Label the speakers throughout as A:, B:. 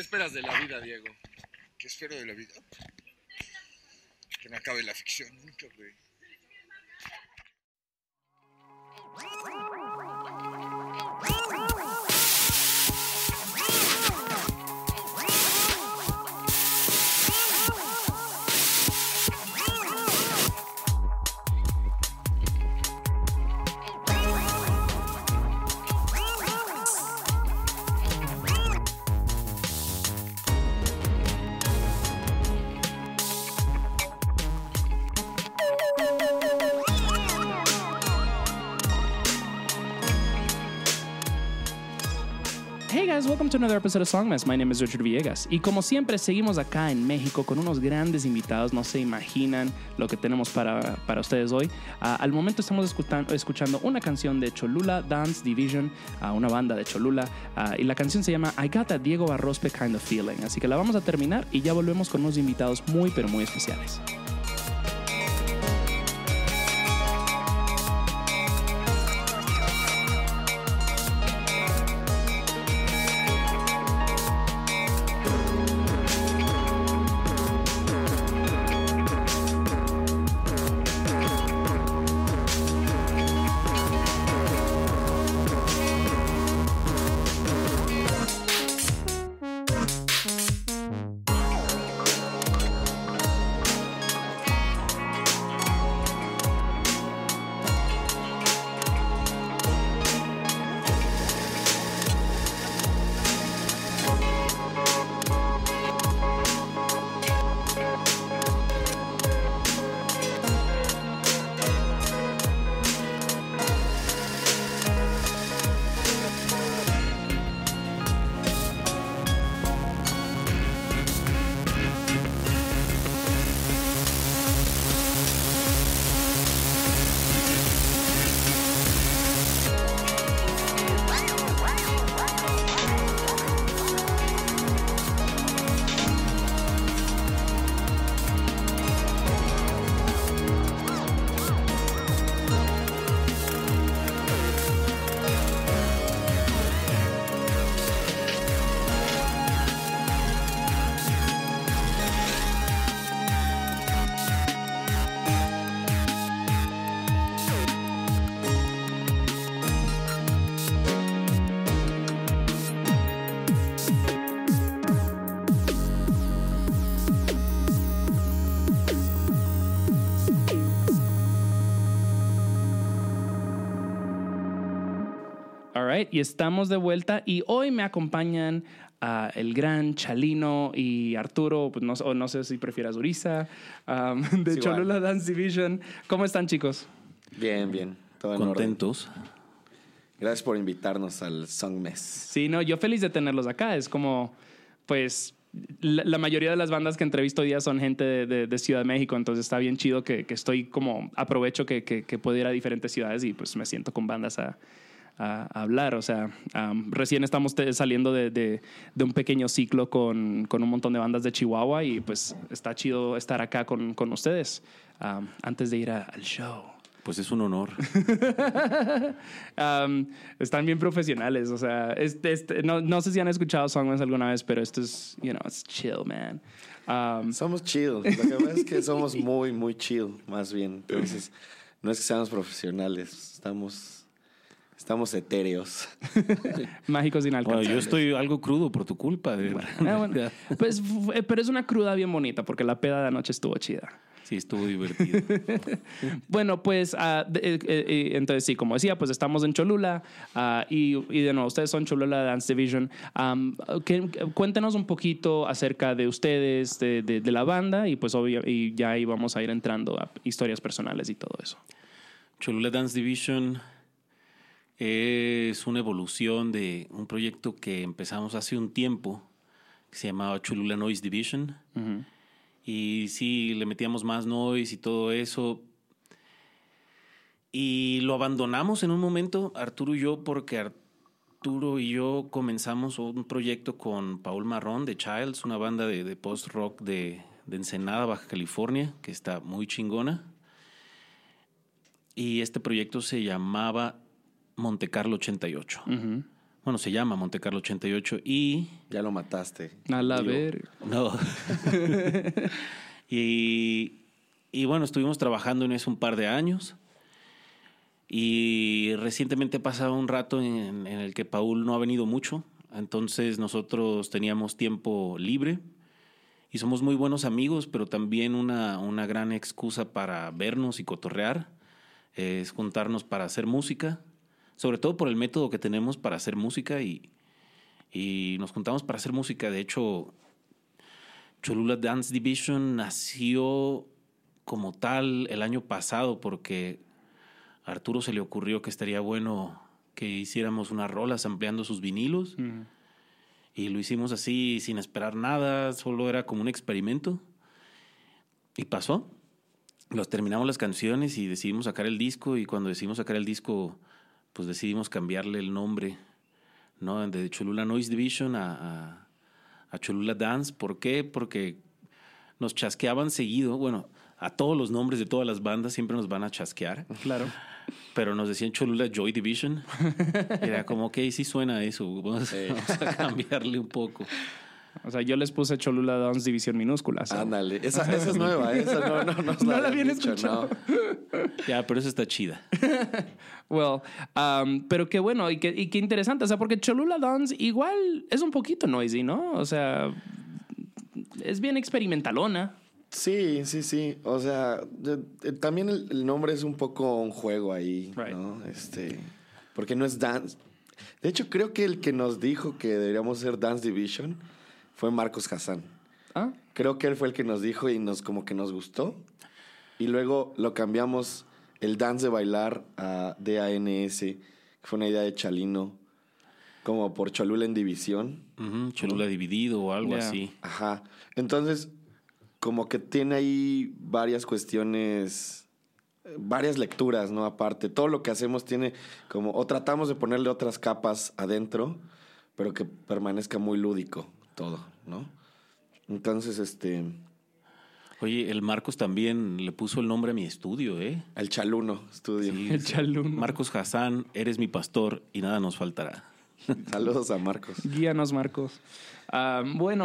A: ¿Qué esperas de la vida, Diego?
B: ¿Qué espero de la vida? Que me acabe la ficción nunca, güey.
C: To another episode of Songmas. My name is Richard Villegas. Y como siempre, seguimos acá en México con unos grandes invitados. No se imaginan lo que tenemos para, para ustedes hoy. Ah, al momento estamos escuchando, escuchando una canción de Cholula Dance Division, ah, una banda de Cholula. ah, y la canción se llama I Got That Diego Barrospe Kind of Feeling. Así que la vamos a terminar y ya volvemos con unos invitados muy, pero muy especiales. Right, y estamos de vuelta y hoy me acompañan ah, el gran Chalino y Arturo, pues no, o no sé si prefieras Uriza, um, de
D: igual.
C: Cholula Dance Division. ¿Cómo están chicos?
D: Bien, bien. Todo en orden.
E: Contentos.
D: Gracias por invitarnos al Songmes.
C: Sí, no, yo feliz de tenerlos acá. Es como, pues, la, la mayoría de las bandas que entrevisto hoy día son gente de, de- de Ciudad de México, entonces está bien chido que, que estoy como, aprovecho que, que, que puedo ir a diferentes ciudades y pues me siento con bandas a, a- a hablar. O sea, am, recién estamos saliendo de, de- de un pequeño ciclo con, con un montón de bandas de Chihuahua y pues está chido estar acá con, con ustedes am, antes de ir a- al show.
E: Pues es un honor.
C: Um, están bien profesionales, o sea, este, este- no, no sé si han escuchado Songmas alguna vez, pero esto es, you know, it's chill, man. Um,
D: Somos chill. Lo que pasa es que somos muy, muy chill, más bien. Entonces, no es que seamos profesionales, estamos, estamos etéreos.
C: mágicos
E: Bueno,
C: inalcanzables.
E: yo estoy algo crudo por tu culpa. de-
C: Ah, bueno. Pues, pero es una cruda bien bonita porque la peda de anoche estuvo chida.
E: Sí, estuvo divertido.
C: Bueno, pues ah, de- eh, eh, entonces sí, como decía, pues estamos en Cholula ah, y, y de nuevo, ustedes son Cholula Dance Division. Que- cuéntenos un poquito acerca de ustedes, de, de- de la banda y pues obvio, y ya ahí vamos a ir entrando a historias personales y todo eso.
E: Cholula Dance Division es una evolución de un proyecto que empezamos hace un tiempo que se llamaba Cholula Noise Division. Y sí, le metíamos más noise y todo eso. Y lo abandonamos en un momento, Arturo y yo, porque Arturo y yo comenzamos un proyecto con Paul Marrón de Childs, una banda de, de post-rock de, de Ensenada, Baja California, que está muy chingona. Y este proyecto se llamaba Monte Carlo 88. Bueno, se llama Monte Carlo 88 y
D: Ya lo mataste.
C: A la ver.
E: No. y, y bueno, estuvimos trabajando en eso un par de años. Y recientemente ha pasado un rato en, en el que Paul no ha venido mucho. Entonces nosotros teníamos tiempo libre. Y somos muy buenos amigos, pero también una, una gran excusa para vernos y cotorrear. Es juntarnos para hacer música. Sobre todo por el método que tenemos para hacer música. Y, y nos juntamos para hacer música. De hecho, Cholula Dance Division nació como tal el año pasado porque a Arturo se le ocurrió que estaría bueno que hiciéramos unas rolas ampliando sus vinilos y lo hicimos así sin esperar nada, solo era como un experimento y pasó. Los terminamos las canciones y decidimos sacar el disco y cuando decidimos sacar el disco pues decidimos cambiarle el nombre, ¿no? De Cholula Noise Division a, a, a Cholula Dance. ¿Por qué? Porque nos chasqueaban seguido. Bueno, a todos los nombres de todas las bandas siempre nos van a chasquear.
C: Claro.
E: Pero nos decían Cholula Joy Division. Era como, ok, sí suena eso. Vamos, vamos a cambiarle un poco.
C: O sea, yo les puse Cholula Dance División Minúscula.
D: Ándale. Esa, esa es nueva, ¿eh? Esa no, no, no,
C: No la
D: habían
C: escuchado.
D: no.
E: Ya, pero eso está chida.
C: Well, um, pero qué bueno y qué, y qué interesante. O sea, porque Cholula Dance igual es un poquito noisy, ¿no? O sea, es bien experimentalona.
D: Sí, sí, sí. O sea, de- de- también el, el nombre es un poco un juego ahí,
C: Right.
D: ¿no? Este, porque no es dance. De hecho, creo que el que nos dijo que deberíamos ser Dance Division fue Marcos Hassan.
C: ¿Ah?
D: Creo que él fue el que nos dijo y nos como que nos gustó. Y luego lo cambiamos el dance de bailar a DANS, que fue una idea de Chalino, como por Cholula en división.
E: Cholula dividido o algo así.
D: Ajá. Entonces, como que tiene ahí varias cuestiones, varias lecturas, ¿no? Aparte, todo lo que hacemos tiene como, o tratamos de ponerle otras capas adentro, pero que permanezca muy lúdico todo, ¿no? Entonces, este,
E: Oye, el Marcos también le puso el nombre a mi estudio, ¿eh?
D: el Chaluno Estudio.
E: Sí,
C: El Chalún.
E: Marcos Hassan, eres mi pastor y nada nos faltará.
D: Saludos a Marcos.
C: Guíanos, Marcos. Ah, bueno,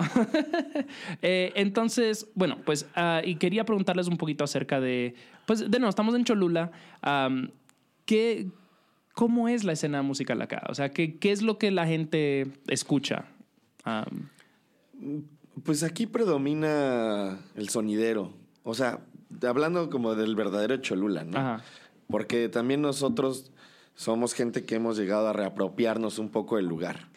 C: Eh, entonces, bueno, pues, ah, y quería preguntarles un poquito acerca de, pues, de nuevo, estamos en Cholula. ¿qué, ¿Cómo es la escena musical acá? O sea, ¿qué, qué es lo que la gente escucha?
D: Pues aquí predomina el sonidero. O sea, hablando como del verdadero Cholula, ¿no?
C: Ajá.
D: Porque también nosotros somos gente que hemos llegado a reapropiarnos un poco del lugar,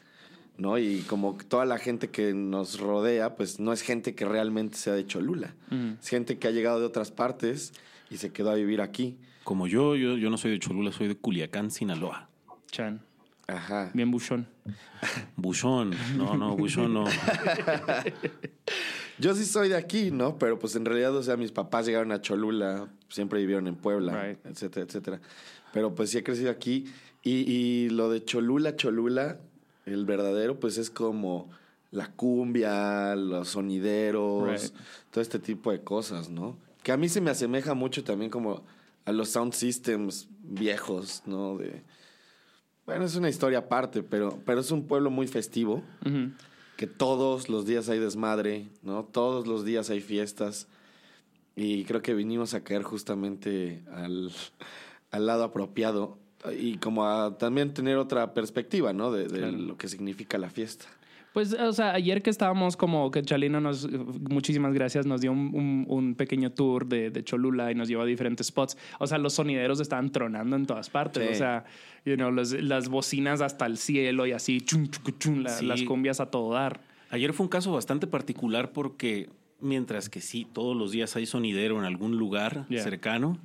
D: ¿no? Y como toda la gente que nos rodea, pues no es gente que realmente sea de Cholula. Es gente que ha llegado de otras partes y se quedó a vivir aquí.
E: Como yo, yo, yo no soy de Cholula, soy de Culiacán, Sinaloa.
C: Chan,
D: Ajá.
C: bien buchón.
E: Buchón. No, no, Buchón no.
D: Yo sí soy de aquí, ¿no? Pero pues en realidad, o sea, mis papás llegaron a Cholula, siempre vivieron en Puebla,
C: Right.
D: etcétera, etcétera. Pero pues sí he crecido aquí. Y, y lo de Cholula, Cholula, el verdadero, pues es como la cumbia, los sonideros,
C: Right.
D: todo este tipo de cosas, ¿no? Que a mí se me asemeja mucho también como a los sound systems viejos, ¿no? De, bueno, es una historia aparte, pero, pero es un pueblo muy festivo que todos los días hay desmadre, ¿no? Todos los días hay fiestas. Y creo que vinimos a caer justamente al, al lado apropiado y como a también tener otra perspectiva, ¿no? De, de
C: Claro.
D: lo que significa la fiesta.
C: Pues, o sea, ayer que estábamos como que Chalino nos, muchísimas gracias, nos dio un, un- un pequeño tour de, de Cholula y nos llevó a diferentes spots. O sea, los sonideros estaban tronando en todas partes.
D: Sí.
C: O sea, you know, los- las bocinas hasta el cielo y así, chum, chucu, chum, la-
E: Sí.
C: las cumbias a todo dar.
E: Ayer fue un caso bastante particular porque mientras que sí, todos los días hay sonidero en algún lugar
C: Yeah.
E: cercano,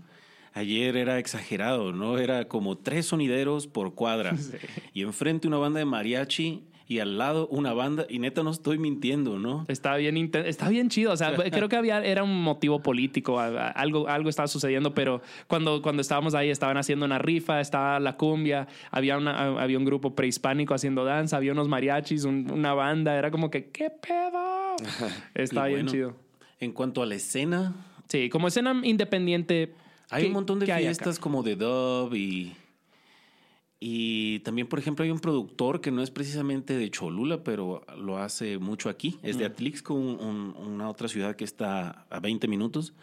E: ayer era exagerado, ¿no? Era como tres sonideros por cuadra.
C: Sí.
E: Y enfrente una banda de mariachi y al lado una banda, y neta no estoy mintiendo, ¿no?
C: Está bien, está bien chido. O sea, creo que había, era un motivo político, algo, algo estaba sucediendo, pero cuando, cuando estábamos ahí estaban haciendo una rifa, estaba la cumbia, había, una, había un grupo prehispánico haciendo danza, había unos mariachis, un- una banda, era como que, ¿qué pedo? Está bien
E: bueno,
C: chido.
E: En cuanto a la escena,
C: Sí, como escena independiente.
E: hay
C: ¿qué-
E: un montón de fiestas como de dub y, Y también, por ejemplo, hay un productor que no es precisamente de Cholula, pero lo hace mucho aquí. Es de Atlixco, un- un- una otra ciudad que está a 20 minutos.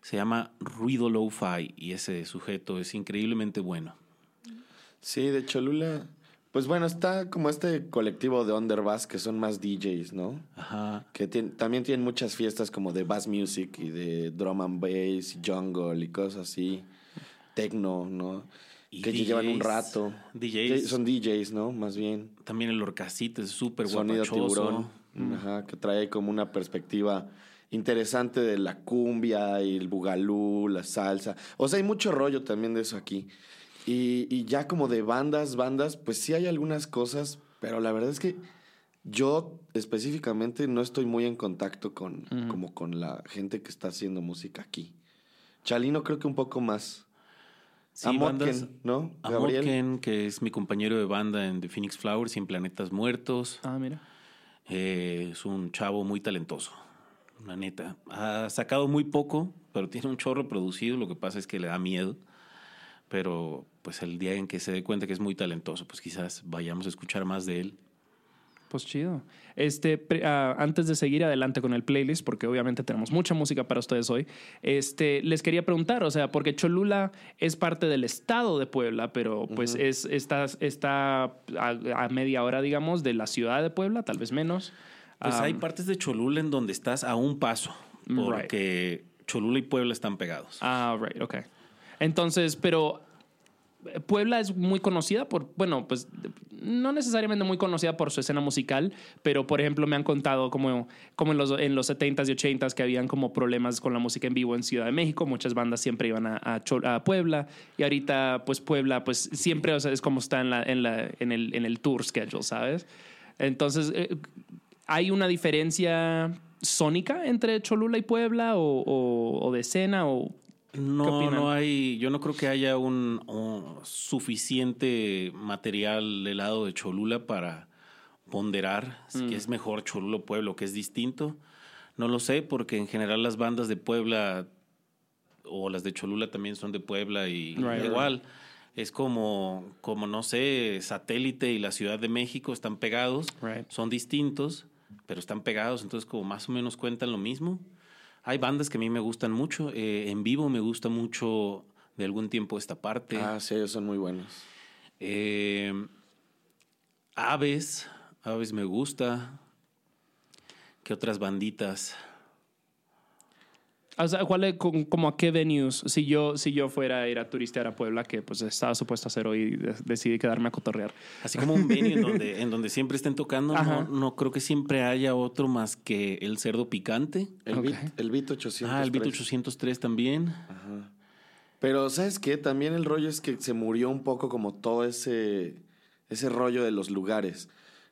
E: Se llama Ruido Lo-Fi y ese sujeto es increíblemente bueno.
D: Sí, de Cholula. Pues bueno, está como este colectivo de Underbass que son más DJs, ¿no?
E: Ajá.
D: Que tien- también tienen muchas fiestas como de bass music y de drum and bass, jungle y cosas así. Techno, ¿no? Que llevan un
E: DJs.
D: rato.
E: DJs.
D: Son DJs, ¿no? Más bien.
E: También el Orcasito es súper
D: Sonido
E: guapachoso.
D: tiburón. Ajá, que trae como una perspectiva interesante de la cumbia y el bugalú, la salsa. O sea, hay mucho rollo también de eso aquí. Y, y ya como de bandas, bandas, pues sí hay algunas cosas, pero la verdad es que yo específicamente no estoy muy en contacto con, como con la gente que está haciendo música aquí. Chalino creo que un poco más.
E: Sí, bandas-
D: ¿no? Gabriel.
E: Amotken, que es mi compañero de banda en The Phoenix Flowers y en Planetas Muertos.
C: Ah, mira.
E: Eh, es un chavo muy talentoso, la neta. Ha sacado muy poco, pero tiene un chorro producido. Lo que pasa es que le da miedo. Pero pues el día en que se dé cuenta que es muy talentoso, pues quizás vayamos a escuchar más de él.
C: Pues chido. Este, pre- ah, antes de seguir adelante con el playlist, porque obviamente tenemos mucha música para ustedes hoy, este, les quería preguntar, o sea, porque Cholula es parte del estado de Puebla, pero pues es, está, está a, a media hora, digamos, de la ciudad de Puebla, tal vez menos.
E: Pues
C: Ah,
E: hay partes de Cholula en donde estás a un paso,
C: Right.
E: porque Cholula y Puebla están pegados.
C: Ah, right, ok. Entonces, pero Puebla es muy conocida por, bueno, pues no necesariamente muy conocida por su escena musical, pero por ejemplo me han contado como, como en, los, en los 70s y 80s que habían como problemas con la música en vivo en Ciudad de México, muchas bandas siempre iban a, a a Puebla y ahorita pues Puebla pues siempre o sea, es como está en, la, en, la, en, el, en el tour schedule, ¿sabes? Entonces, eh, ¿hay una diferencia sónica entre Cholula y Puebla o, o, o de escena o
E: No, no hay, yo no creo que haya un, suficiente material del lado de Cholula para ponderar si
C: Mm.
E: que es mejor Cholula o Puebla o que es distinto. No lo sé, porque en general las bandas de Puebla o las de Cholula también son de Puebla y
C: Right,
E: igual. Es como, como, no sé, Satélite y la Ciudad de México están pegados,
C: Right.
E: son distintos, pero están pegados, entonces como más o menos cuentan lo mismo. Hay bandas que a mí me gustan mucho, eh, en vivo me gusta mucho de algún tiempo esta parte.
D: Ah, sí, ellos son muy buenos.
E: Eh, Aves, Aves me gusta. ¿Qué otras banditas?
C: O sea, ¿cuál es, como, como a qué venues? Si yo, si yo fuera a ir a turistear a Puebla, que pues estaba supuesto a hacer hoy, decidí quedarme a cotorrear.
E: Así como un venue en donde, en donde siempre estén tocando, no,
C: Ajá.
E: no creo que siempre haya otro más que el cerdo picante.
D: El,
C: Ok.
D: Beat, el Beat 803.
E: Ah, el Beat 803 también.
D: Pero, ¿sabes qué? También el rollo es que se murió un poco como todo ese, ese rollo de los lugares,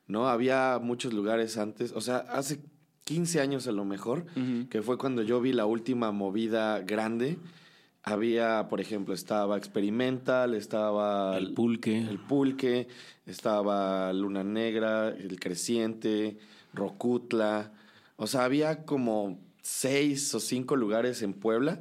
D: ¿no? Había muchos lugares antes, o sea, hace 15 años a lo mejor, que fue cuando yo vi la última movida grande. Había, por ejemplo, estaba Experimental, estaba
E: El pulque.
D: el Pulque, estaba Luna Negra, El Creciente, Rocutla. O sea, había como seis o cinco lugares en Puebla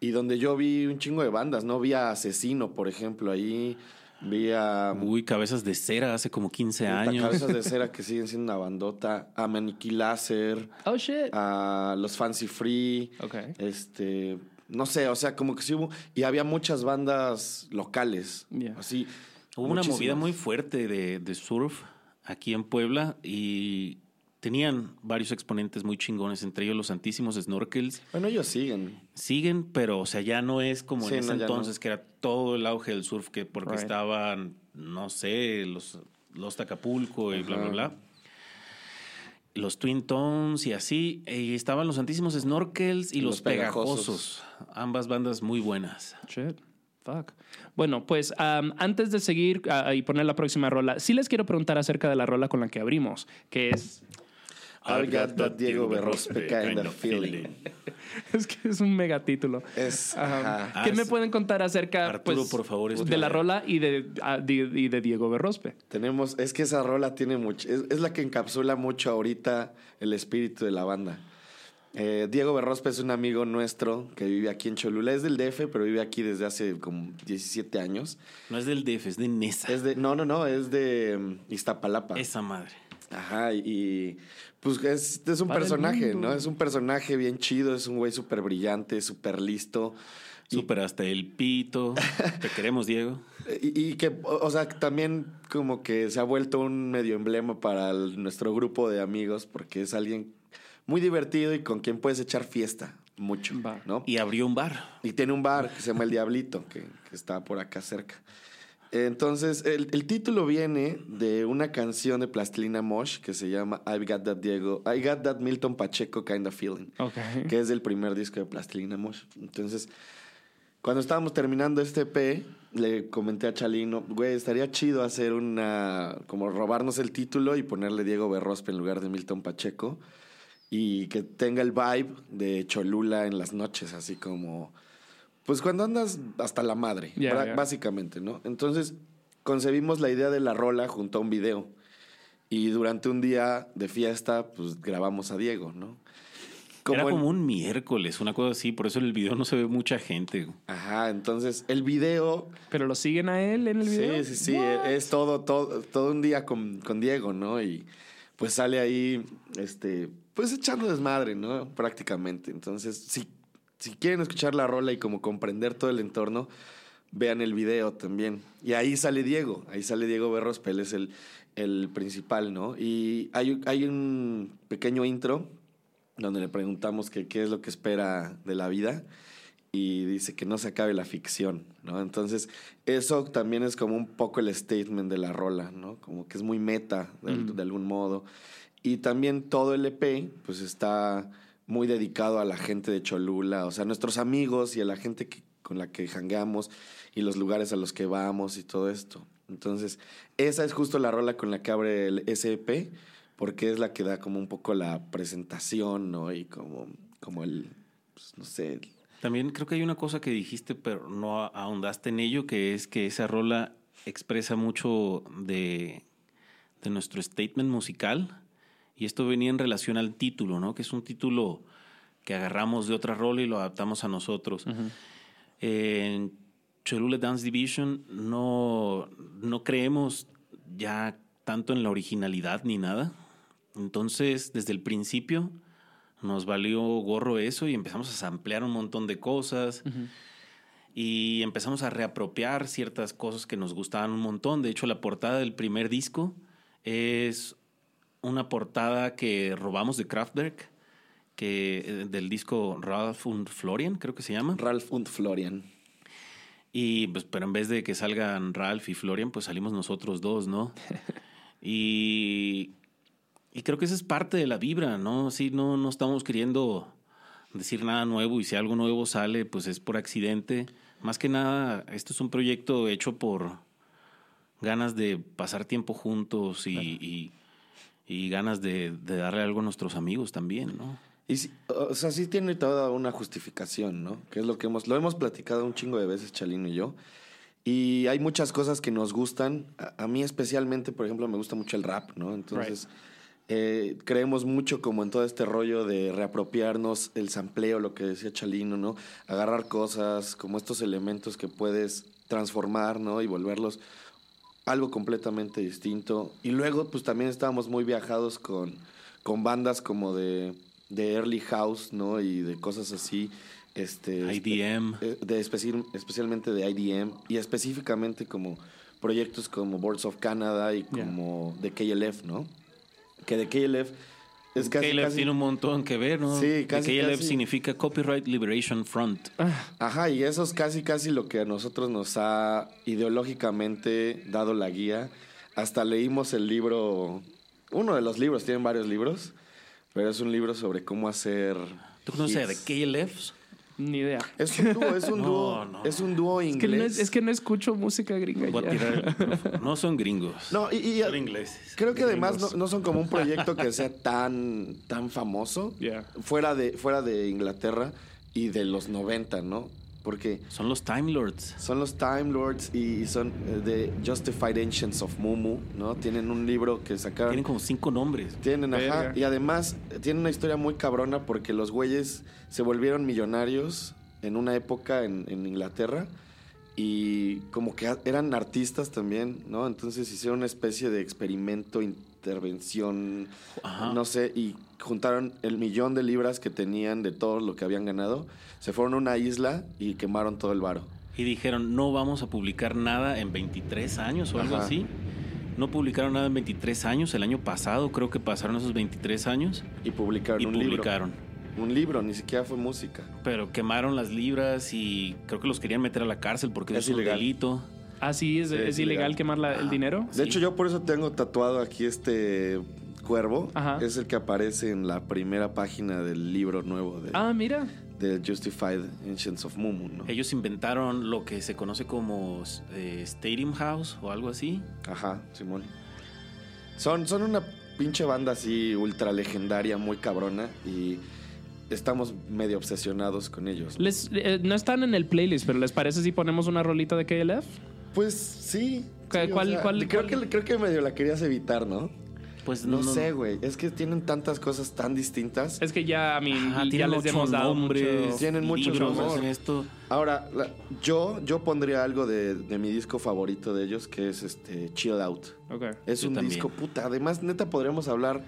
D: y donde yo vi un chingo de bandas, ¿no? Vi a Asesino, por ejemplo, ahí. Vi a
E: Uy, cabezas de cera hace como 15
D: puta,
E: años.
D: Cabezas de Cera que siguen siendo una bandota. A Maniquí Láser,
C: Oh, shit.
D: a Los Fancy Free.
C: Ok.
D: Este, no sé, o sea, como que sí hubo. Y había muchas bandas locales.
C: Yeah.
D: Así.
E: Hubo una movida muy fuerte de, de surf aquí en Puebla y tenían varios exponentes muy chingones, entre ellos los Santísimos Snorkels.
D: Bueno, ellos siguen.
E: Siguen, pero o sea, ya no es como
D: Sí,
E: en ese
D: no,
E: entonces
D: no.
E: que era todo el auge del surf, que porque
C: Right.
E: estaban, no sé, los, los Tacapulco y bla, bla, bla. Los Twin Tones y así. Y estaban los Santísimos Snorkels y,
D: Y
E: los,
D: los Pegajosos.
E: pegajosos. Ambas bandas muy buenas.
C: Shit. Fuck. Bueno, pues um, antes de seguir ah, y poner la próxima rola, sí les quiero preguntar acerca de la rola con la que abrimos, que es.
D: I got that Diego Berrospe kind of feeling.
C: Es que es un megatítulo.
D: Es.
C: Ajá.
D: ajá.
C: ¿Qué
E: Ah,
C: me
E: es-
C: pueden contar acerca
E: Arturo,
C: pues,
E: por favor,
C: de la rola y de, ah, de- y de Diego Berrospe?
D: Tenemos, es que esa rola tiene mucho, es, es la que encapsula mucho ahorita el espíritu de la banda. Eh, Diego Berrospe es un amigo nuestro que vive aquí en Cholula. Es del DF, pero vive aquí desde hace como 17 años.
E: No es del DF, es de Nesa.
D: Es de, no, no, no, es de mm, Iztapalapa.
E: Esa madre.
D: Ajá, y pues es, es un
C: Para
D: personaje. ¿no? Es un personaje bien chido, es un güey súper brillante, súper listo.
E: Súper hasta el pito. Te queremos, Diego.
D: Y, y que, o sea, también como que se ha vuelto un medio emblema para el- nuestro grupo de amigos porque es alguien muy divertido y con quien puedes echar fiesta mucho,
C: Va.
D: ¿no?
E: Y abrió un bar.
D: Y tiene un bar que se llama El Diablito, que, que está por acá cerca. Entonces, el, el título viene de una canción de Plastilina Mosh que se llama I've Got That Diego, I Got That Milton Pacheco Kind of Feeling,
C: Ok.
D: que es del primer disco de Plastilina Mosh. Entonces, cuando estábamos terminando este EP, le comenté a Chalino, güey, estaría chido hacer una, como robarnos el título y ponerle Diego Berrospe en lugar de Milton Pacheco y que tenga el vibe de Cholula en las noches, así como, pues cuando andas hasta la madre, básicamente, ¿no? Entonces concebimos la idea de la rola junto a un video y durante un día de fiesta, pues grabamos a Diego, ¿no?
E: Era como un miércoles, una cosa así. Por eso en el video no se ve mucha gente.
D: Ajá, entonces el video
C: Pero lo siguen a él en el video.
D: Sí, sí, sí. Es todo, todo, todo un día con, con Diego, ¿no? Y pues sale ahí, este, pues echando desmadre, ¿no? Prácticamente. Entonces, si, si quieren escuchar la rola y como comprender todo el entorno, vean el video también. Y ahí sale Diego, ahí sale Diego Berrospe, él es el, el principal, ¿no? Y hay, hay un pequeño intro donde le preguntamos que qué es lo que espera de la vida y dice que no se acabe la ficción, ¿no? Entonces, eso también es como un poco el statement de la rola, ¿no? Como que es muy meta de,
C: Mm.
D: de algún modo. Y también todo el EP, pues está muy dedicado a la gente de Cholula, o sea, nuestros amigos y a la gente con la que jangueamos y los lugares a los que vamos y todo esto. Entonces, esa es justo la rola con la que abre el SP, porque es la que da como un poco la presentación, ¿no? Y como, como el, pues, no sé,
E: También creo que hay una cosa que dijiste, pero no ahondaste en ello, que es que esa rola expresa mucho de nuestro statement musical. Y esto venía en relación al título, ¿no? Que es un título que agarramos de otra rola y lo adaptamos a nosotros. En Cholula Dance Division no, no creemos ya tanto en la originalidad ni nada. Entonces, desde el principio nos valió gorro eso y empezamos a samplear un montón de cosas y empezamos a reapropiar ciertas cosas que nos gustaban un montón. De hecho, la portada del primer disco es una portada que robamos de Kraftwerk, que eh, del disco Ralph und Florian, creo que se llama.
D: Ralph und Florian.
E: Y pues, pero en vez de que salgan Ralph y Florian, pues salimos nosotros dos, ¿no? y, y creo que esa es parte de la vibra, ¿no? Sí, no, no estamos queriendo decir nada nuevo y si algo nuevo sale, pues es por accidente. Más que nada, esto es un proyecto hecho por ganas de pasar tiempo juntos y, y, y ganas de, de darle algo a nuestros amigos también, ¿no?
D: Y sí, o sea, sí tiene toda una justificación, ¿no? Que es lo que hemos, lo hemos platicado un chingo de veces, Chalino y yo. Y hay muchas cosas que nos gustan. A, a mí especialmente, por ejemplo, me gusta mucho el rap, ¿no? Entonces, eh, creemos mucho como en todo este rollo de reapropiarnos el sampleo, lo que decía Chalino, ¿no? Agarrar cosas, como estos elementos que puedes transformar, ¿no? Y volverlos algo completamente distinto. Y luego, pues también estábamos muy viajados con, con bandas como de, de Early House, ¿no? Y de cosas así. Este,
E: IDM.
D: eh, De especi- especialmente de IDM. Y específicamente como proyectos como Boards of Canada y como de KLF, ¿no? Que de KLF es casi...
E: Tiene un montón que ver, ¿no?
D: Sí, casi,
E: KLF
D: casi.
E: significa Copyright Liberation Front.
D: Ajá, y eso es casi, casi lo que a nosotros nos ha ideológicamente dado la guía. Hasta leímos el libro, uno de los libros, tienen varios libros, pero es un libro sobre cómo hacer...
E: ¿Tú conoces
D: hits.
E: The KLFs?
C: Ni idea.
D: Es un dúo, es un
E: No,
D: dúo,
E: no.
D: es un dúo
C: Es que, no
D: inglés.
C: es, es que no escucho música gringa.
E: Voy a tirar el micrófono. No son gringos.
D: No, y, y-
E: Son ingleses.
D: creo que además no, son como un proyecto que sea tan, tan famoso fuera, de, fuera de Inglaterra y de los 90, ¿no? Porque
E: Son los Time Lords.
D: son los Time Lords y, y son eh, de Justified Ancients of Mumu, ¿no? Tienen un libro que sacaron.
E: Tienen como cinco nombres.
D: Tienen, ajá. Y además tienen una historia muy cabrona porque los güeyes se volvieron millonarios en una época en, en Inglaterra y como que a- eran artistas también, ¿no? Entonces hicieron una especie de experimento, intervención,
E: Ajá.
D: no sé, y juntaron el millón de libras que tenían de todo lo que habían ganado, se fueron a una isla y quemaron todo el varo.
E: Y dijeron, no vamos a publicar nada en 23 años o algo
D: Ajá.
E: así. No publicaron nada en 23 años. El año pasado creo que pasaron esos 23 años
D: Y publicaron
E: y
D: un
E: publicaron.
D: libro. Un libro, ni siquiera fue música.
E: Pero quemaron las libras y creo que los querían meter a la cárcel porque
D: Es
E: es, un delito.
C: Ah, sí, es,
D: Sí,
C: es
D: es
C: ilegal
D: ilegal.
C: quemar la- el dinero.
D: De
E: Sí.
D: hecho, yo por eso tengo tatuado aquí este cuervo.
C: Ajá.
D: Es el que aparece en la primera página del libro nuevo de,
C: Ah, mira.
D: de Justified Ancients of Mumu, ¿no?
E: Ellos inventaron lo que se conoce como eh, Stadium House o algo así.
D: Ajá, Simón. Son, son una pinche banda así ultra legendaria, muy cabrona y estamos medio obsesionados con ellos. ¿no?
C: Les, eh, no están en el playlist, pero ¿les parece si ponemos una rolita de KLF?
D: Pues sí.
C: ¿Cuál-
D: sí, o
C: cuál-
D: sea,
C: cuál-
D: creo,
C: cuál?
D: Que, creo que medio la querías evitar, ¿no?
E: Pues
D: No, sé, güey. Es que tienen tantas cosas tan distintas.
C: Es que ya, a mí,
E: Ajá,
C: ya les hemos dado
E: nombres,
C: mucho-
D: Tienen muchos
E: libros,
D: nombres.
E: esto.
D: Ahora, la- yo, yo pondría algo de, de mi disco favorito de ellos, que es este Chill Out.
C: Ok.
D: Es
E: Yo
D: un
E: también.
D: disco puta. Además, neta, podríamos hablar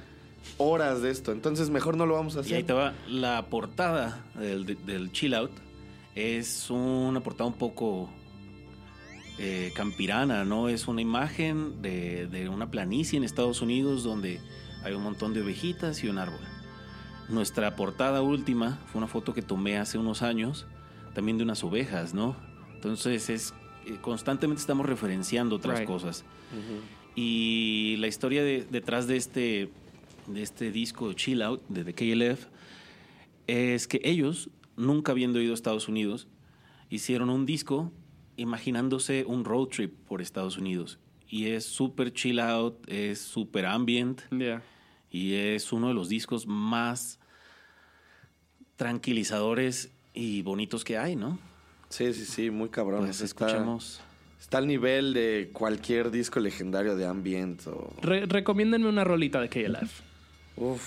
D: horas de esto. Entonces, mejor no lo vamos a
E: Y ahí
D: hacer.
E: te va. La portada del, del Chill Out es una portada un poco eh, campirana, ¿no? Es una imagen de, de una planicie en Estados Unidos donde hay un montón de ovejitas y un árbol. Nuestra portada última fue una foto que tomé hace unos años, también de unas ovejas, ¿no? Entonces es eh, constantemente estamos referenciando otras
C: Right.
E: cosas. Y la historia de- detrás de este, de este disco Chill Out de The KLF es que ellos, nunca habiendo ido a Estados Unidos, hicieron un disco imaginándose un road trip por Estados Unidos. Y es súper chill out, es súper ambient
C: Yeah.
E: y es uno de los discos más tranquilizadores y bonitos que hay, ¿no?
D: Sí, sí, sí, muy cabrón.
E: Pues
D: está,
E: escuchemos.
D: está al nivel de cualquier disco legendario de ambient. O...
C: Re- recomiéndenme una rolita de KLF.
D: Uf,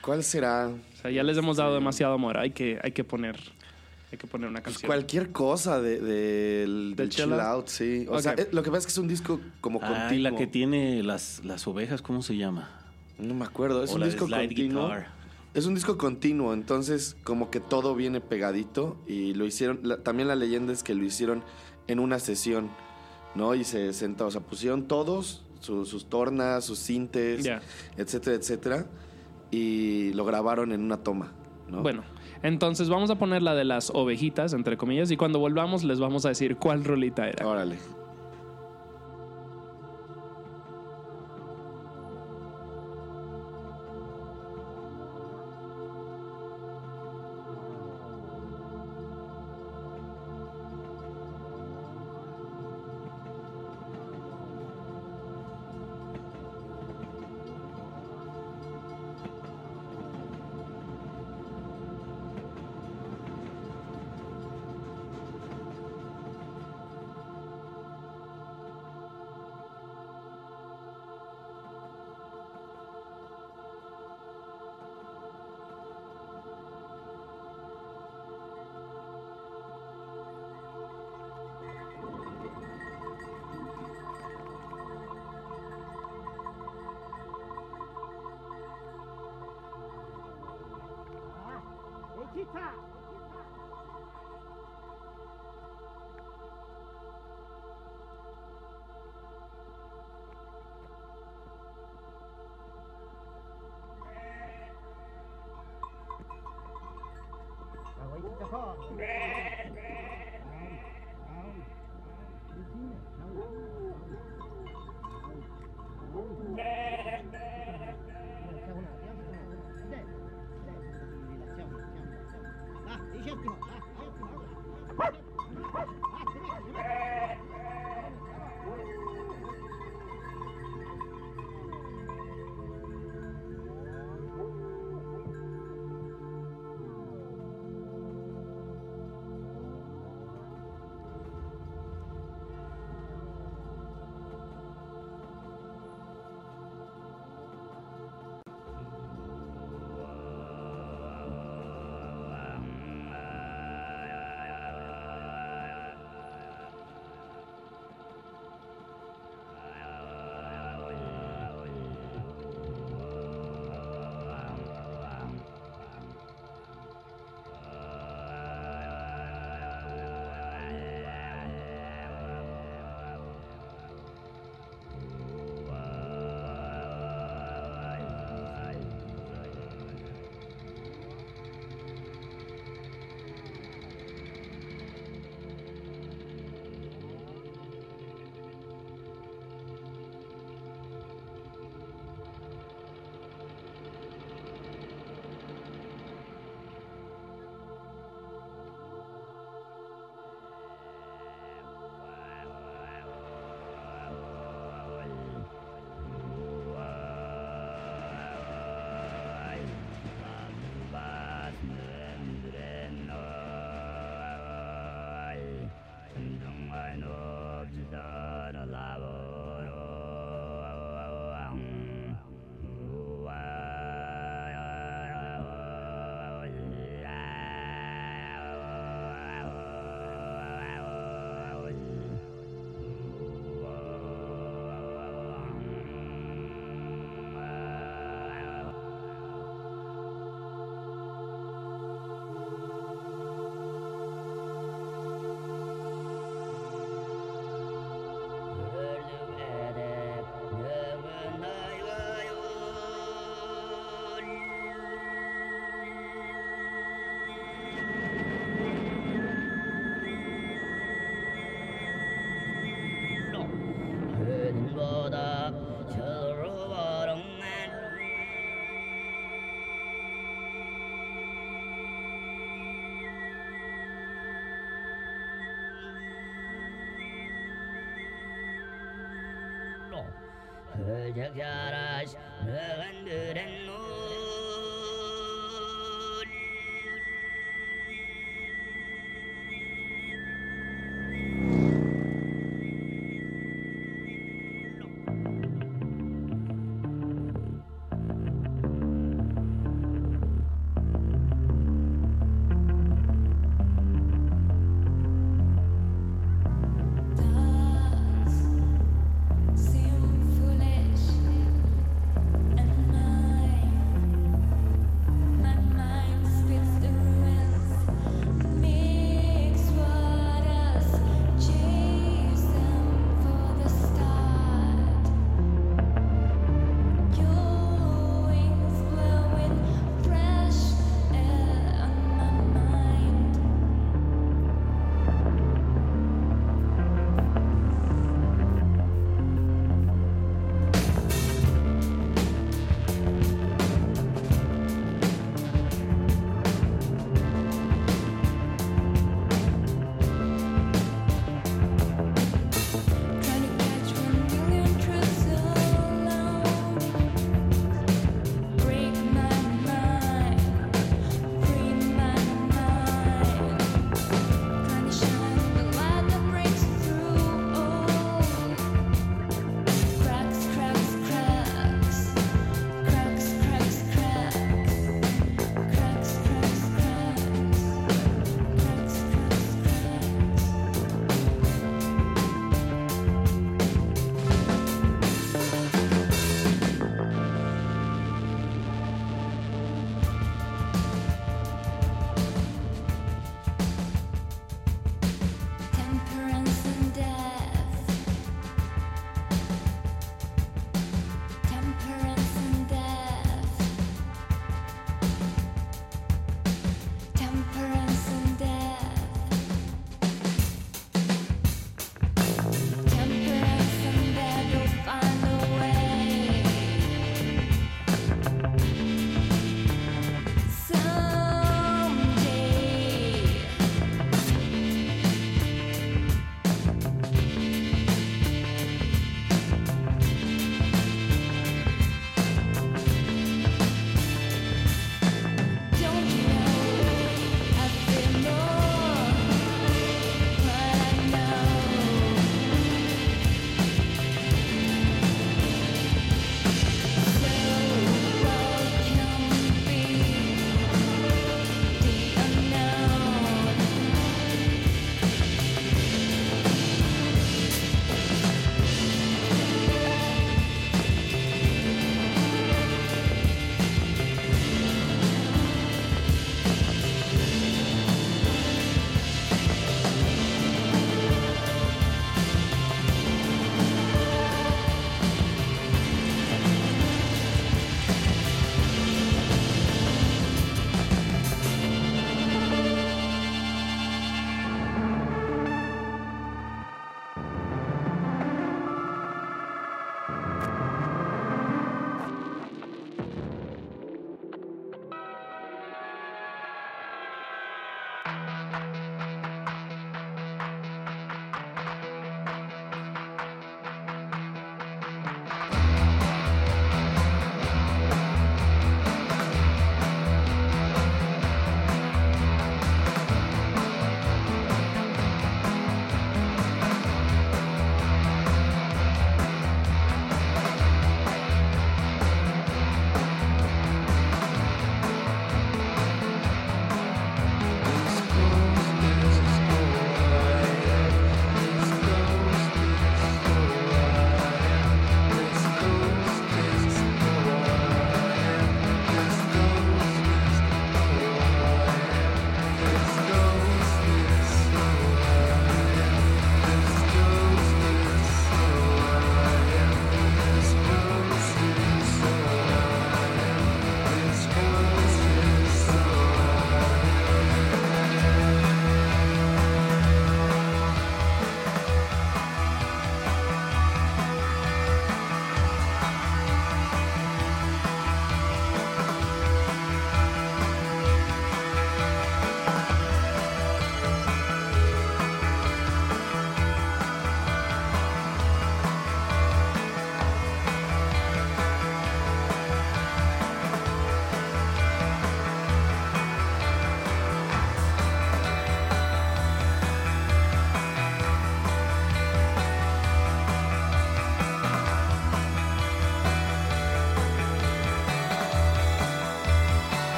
D: ¿cuál será?
C: O sea, ya les hemos dado demasiado amor. Hay que, hay que poner, hay que poner una
D: Pues
C: canción.
D: cualquier cosa de, del- del
C: ¿Del
D: chill
C: out?
D: out, sí. O sea, eh, lo que pasa es que es un disco como continuo.
E: la que tiene las, las ovejas, ¿cómo se llama?
D: No me acuerdo, es
E: O
D: un
E: la de
D: disco
E: slide
D: continuo.
E: guitar.
D: Es un disco continuo, entonces como que todo viene pegadito y lo hicieron, la- también la leyenda es que lo hicieron en una sesión, ¿no? Y se sentaron, o sea, pusieron todos su- sus tornas, sus sintes,
C: Ya.
D: etcétera, etcétera, y lo grabaron en una toma, ¿no?
C: Bueno, entonces vamos a poner la de las ovejitas, entre comillas, y cuando volvamos les vamos a decir cuál rolita era.
D: Órale.
F: Red. ஜகாராஜ் மகந்துடன்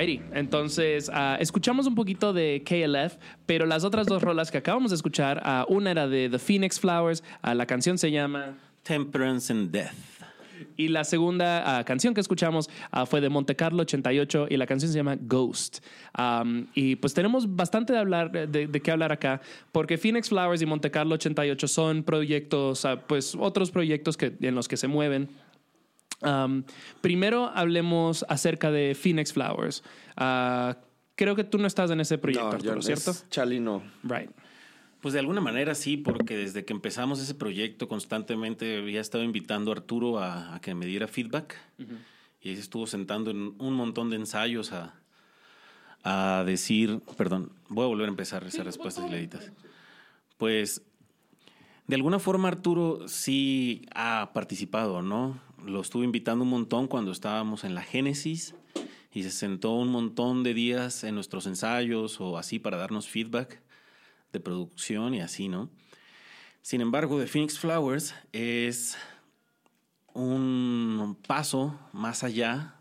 C: Alrighty, entonces ah, escuchamos un poquito de KLF, pero las otras dos rolas que acabamos de escuchar, ah, una era de The Phoenix Flowers, ah, la canción se llama
E: Temperance and Death.
C: y la segunda canción que escuchamos fue de Monte Carlo 88 y la canción se llama Ghost. Y pues tenemos bastante de hablar de, de qué hablar acá porque Phoenix Flowers y Monte Carlo 88 son proyectos, pues otros proyectos que, en los que se mueven. Am, primero hablemos acerca de Phoenix Flowers. Ah, creo que tú no estás en ese proyecto,
D: No,
C: Arturo,
D: yo-
C: ¿cierto?
D: es Chalino.
C: Right.
E: Pues de alguna manera sí, porque desde que empezamos ese proyecto constantemente había estado invitando a Arturo a, a que me diera feedback y ahí se estuvo sentando en un montón de ensayos a, a decir, perdón, voy a volver a empezar esa respuesta si le editas. Pues de alguna forma Arturo sí ha participado, ¿no? Lo estuve invitando un montón cuando estábamos en la Génesis y se sentó un montón de días en nuestros ensayos o así para darnos feedback de producción y así, ¿no? Sin embargo, The Phoenix Flowers es un paso más allá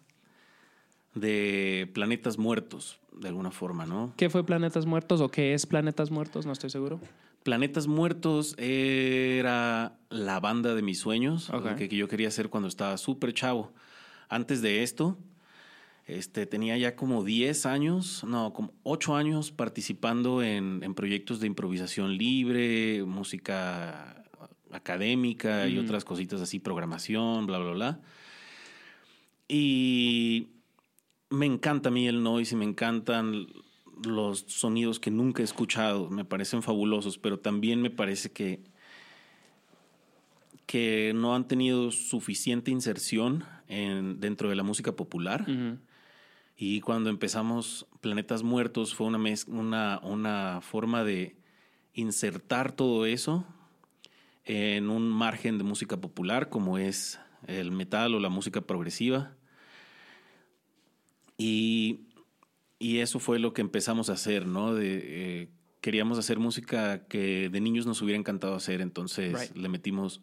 E: de planetas muertos, de alguna forma, ¿no?
C: ¿Qué fue Planetas Muertos o qué es Planetas Muertos? No estoy seguro.
E: Planetas Muertos era la banda de mis sueños, que yo quería hacer cuando estaba súper chavo. Antes de esto, este, tenía ya como 10 años, no, como 8 años participando en, en proyectos de improvisación libre, música académica y otras cositas así, programación, bla, bla, bla. Y me encanta a mí el noise y me encantan los sonidos que nunca he escuchado. Me parecen fabulosos, pero también me parece que, que no han tenido suficiente inserción en, dentro de la música popular. Y cuando empezamos Planetas Muertos fue una, mez- una, una forma de insertar todo eso en un margen de música popular como es el metal o la música progresiva. Y, y eso fue lo que empezamos a hacer, ¿no? De, eh, queríamos hacer música que de niños nos hubiera encantado hacer, entonces
C: Right.
E: le metimos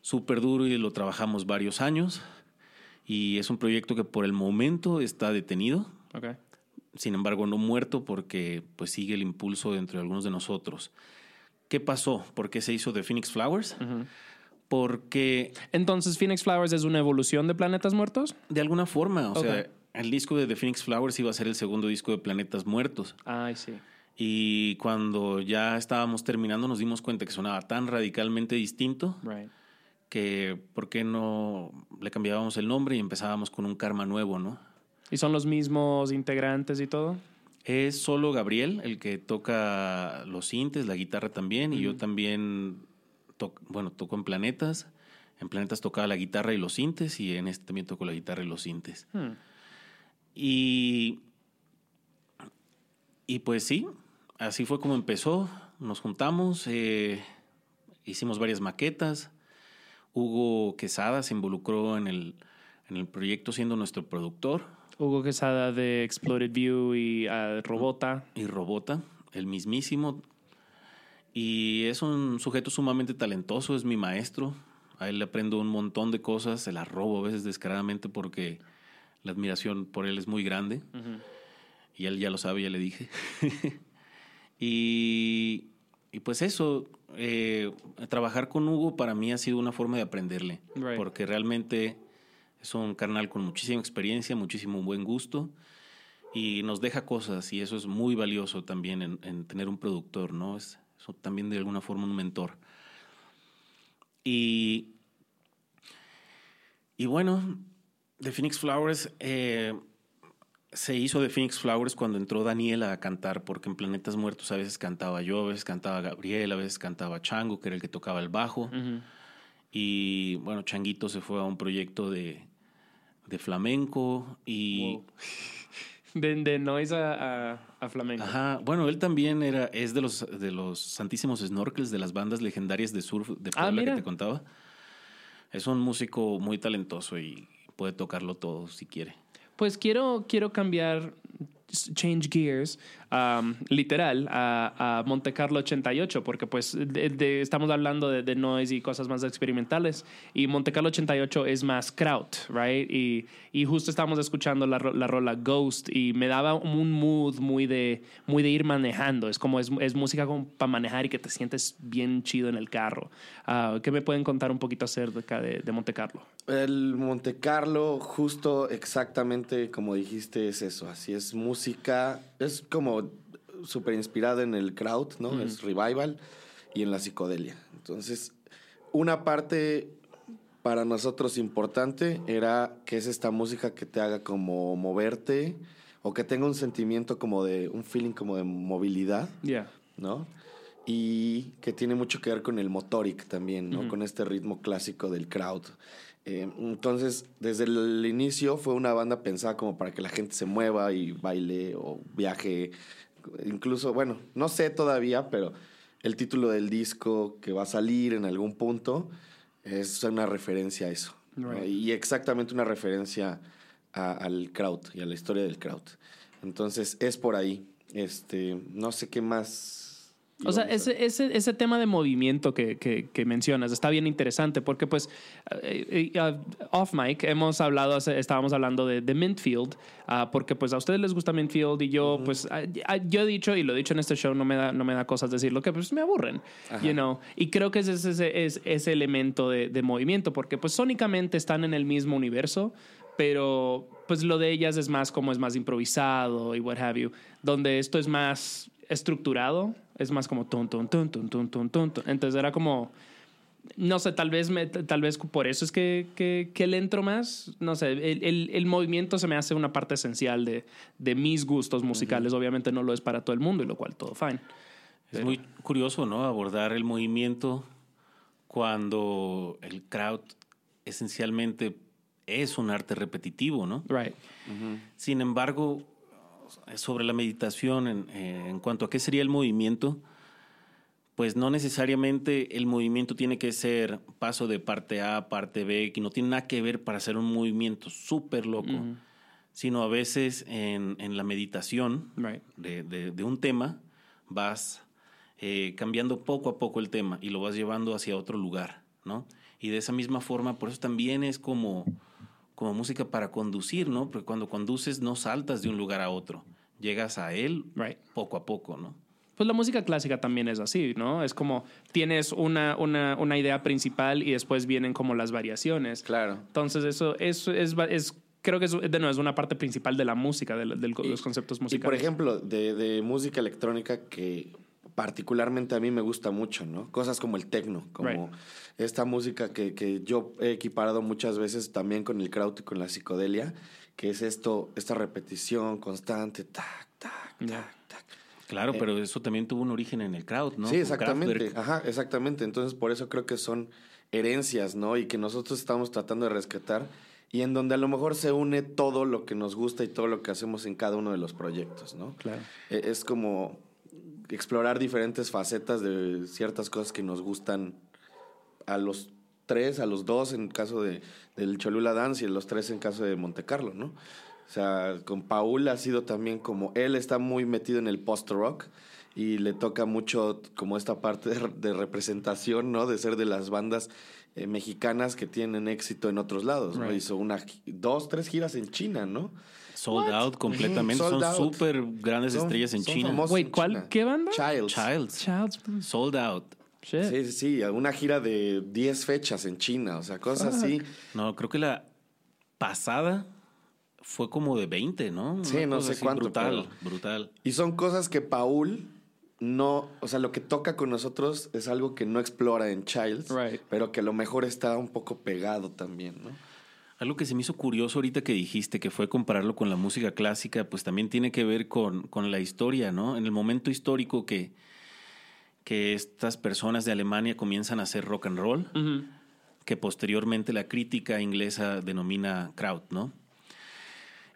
E: súper duro y lo trabajamos varios años. Y es un proyecto que por el momento está detenido,
C: Ok.
E: sin embargo no muerto porque pues sigue el impulso dentro de algunos de nosotros. ¿Qué pasó? ¿Por qué se hizo The Phoenix Flowers? Porque
C: Entonces, Phoenix Flowers es una evolución de Planetas Muertos.
E: de alguna forma, o sea, el disco de The Phoenix Flowers iba a ser el segundo disco de Planetas Muertos.
C: Ay, sí.
E: Y cuando ya estábamos terminando nos dimos cuenta que sonaba tan radicalmente distinto
C: Right.
E: que por qué no le cambiábamos el nombre y empezábamos con un karma nuevo, ¿no?
C: ¿Y son los mismos integrantes y todo?
E: Es solo Gabriel el que toca los sintes, la guitarra también, y yo también, to- bueno, toco en Planetas. En Planetas tocaba la guitarra y los sintes, y en este también toco la guitarra y los sintes.
C: Hmm.
E: Y, y pues sí, así fue como empezó. Nos juntamos, eh, hicimos varias maquetas. Hugo Quesada se involucró en el, en el proyecto siendo nuestro productor
C: Hugo Quesada de Exploded View y ah, Robota.
E: y Robota, el mismísimo. Y es un sujeto sumamente talentoso, es mi maestro. A él le aprendo un montón de cosas, se las robo a veces descaradamente porque la admiración por él es muy grande. Y él ya lo sabe, ya le dije. y, y pues eso, eh, trabajar con Hugo para mí ha sido una forma de aprenderle.
C: Right.
E: Porque realmente es un carnal con muchísima experiencia, muchísimo buen gusto. Y nos deja cosas y eso es muy valioso también en, en tener un productor, ¿no? Es, eso también de alguna forma un mentor. Y, y bueno, The Phoenix Flowers eh, se hizo The Phoenix Flowers cuando entró Daniela a cantar, porque en Planetas Muertos a veces cantaba yo, a veces cantaba Gabriel, a veces cantaba Chango, que era el que tocaba el bajo. Y bueno, Changuito se fue a un proyecto de, de flamenco y...
C: Wow. De, de noise a, a- a flamenco.
E: Ajá, bueno, él también era, es de los, de los santísimos snorkels de las bandas legendarias de surf de
C: Ah,
E: Puebla que te contaba. Es un músico muy talentoso y puede tocarlo todo si quiere.
C: Pues quiero, quiero cambiar, change gears, um, literal, a, a Monte Carlo 88, porque pues de- de- estamos hablando de, de noise y cosas más experimentales. Y Monte Carlo 88 es más kraut, right? Y, y justo estábamos escuchando la, la rola Ghost y me daba un mood muy de, muy de ir manejando. Es como, es, es música para manejar y que te sientes bien chido en el carro. Ah, ¿Qué me pueden contar un poquito acerca de Monte Carlo?
D: El Monte Carlo, justo exactamente como dijiste, es eso. Así es música, es como súper inspirada en el crowd, ¿no? Es revival y en la psicodelia. Entonces, una parte para nosotros importante era que es esta música que te haga como moverte o que tenga un sentimiento como de, un feeling como de movilidad.
C: Yeah.
D: ¿no? Y que tiene mucho que ver con el motoric también, ¿no? Con este ritmo clásico del crowd. Eh, entonces, desde el inicio fue una banda pensada como para que la gente se mueva y baile o viaje. Incluso, bueno, no sé todavía, pero el título del disco que va a salir en algún punto es una referencia a eso. Y exactamente una referencia a- al crowd y a la historia del crowd. Entonces, es por ahí. Este, no sé qué más.
C: O sea, ese, ese, ese tema de movimiento que, que, que mencionas está bien interesante porque pues eh, uh, off mic hemos hablado, estábamos hablando de, de Mintfield ah, porque pues a ustedes les gusta Mintfield y yo pues ah, ah, yo he dicho y lo he dicho en este show, no me da, no me da cosas decirlo que pues me aburren, you know, y creo que ese es ese, es ese elemento de, de movimiento porque pues sónicamente están en el mismo universo, pero pues lo de ellas es más como es más improvisado y what have you, donde esto es más estructurado, es más como tun, tun, tun, tun, tun, tun, tun, tun. Entonces era como, no sé, tal vez, me, tal vez por eso es que, que, que le entro más. No sé, el, el, el, movimiento se me hace una parte esencial de, de mis gustos musicales. Obviamente no lo es para todo el mundo, y lo cual todo fine.
E: Es Pero... muy curioso, ¿no? Abordar el movimiento cuando el crowd esencialmente es un arte repetitivo, ¿no?
C: Right.
E: Uh -huh. Sin embargo, sobre la meditación en, eh, en cuanto a qué sería el movimiento, pues no necesariamente el movimiento tiene que ser paso de parte A a parte B, que no tiene nada que ver para hacer un movimiento súper loco, uh -huh. sino a veces en, en la meditación
C: right.
E: de, de, de, un tema vas eh, cambiando poco a poco el tema y lo vas llevando hacia otro lugar, ¿no? Y de esa misma forma, por eso también es como, como música para conducir, ¿no? Porque cuando conduces no saltas de un lugar a otro, llegas a él
C: right.
E: poco a poco, ¿no?
C: Pues la música clásica también es así, ¿no? Es como tienes una, una, una idea principal y después vienen como las variaciones.
D: Claro.
C: Entonces eso, eso es, es creo que es, de nuevo, es una parte principal de la música, de, de,
D: y,
C: los conceptos musicales.
D: Y por ejemplo, de, de, música electrónica que particularmente a mí me gusta mucho, ¿no? Cosas como el techno, como
C: Right.
D: esta música que, que yo he equiparado muchas veces también con el kraut y con la psicodelia, que es esto, esta repetición constante, tac, tac, tac,
C: Ya.
D: tac.
E: Claro,
D: Eh,
E: pero eso también tuvo un origen en el crowd, ¿no?
D: Sí, exactamente.
E: Kraftwerk.
D: Ajá, exactamente. Entonces, por eso creo que son herencias, ¿no? Y que nosotros estamos tratando de rescatar y en donde a lo mejor se une todo lo que nos gusta y todo lo que hacemos en cada uno de los proyectos, ¿no?
C: Claro.
D: Eh, Es como explorar diferentes facetas de ciertas cosas que nos gustan a los tres, a los dos en caso de, del Cholula Dance y a los tres en caso de Monte Carlo, ¿no? O sea, con Paul ha sido también como, él está muy metido en el post-rock y le toca mucho como esta parte de, de representación, ¿no? De ser de las bandas eh, mexicanas que tienen éxito en otros lados, ¿no?
C: Right.
D: Hizo una, dos, tres giras en China, ¿no?
E: Sold
C: What?
E: out completamente.
D: Sold
E: Son súper grandes
D: Son-
E: estrellas en China.
C: Wait, ¿cuál?
D: China.
C: ¿Qué banda?
D: Childs.
E: Childs.
C: Child's.
E: Sold out.
C: Shit.
D: Sí, sí, sí, una gira de 10 fechas en China, o sea, cosas
C: Fuck.
D: así.
E: No, creo que la pasada fue como de 20, ¿no?
D: Sí,
E: Una
D: no sé cuánto,
E: Brutal, brutal.
D: Y son cosas que Paul no, o sea, lo que toca con nosotros es algo que no explora en Childs,
C: Right.
D: pero que a lo mejor está un poco pegado también, ¿no?
E: Algo que se me hizo curioso ahorita que dijiste, que fue compararlo con la música clásica, pues también tiene que ver con, con la historia, ¿no? En el momento histórico que, que estas personas de Alemania comienzan a hacer rock and roll, que posteriormente la crítica inglesa denomina kraut, ¿no?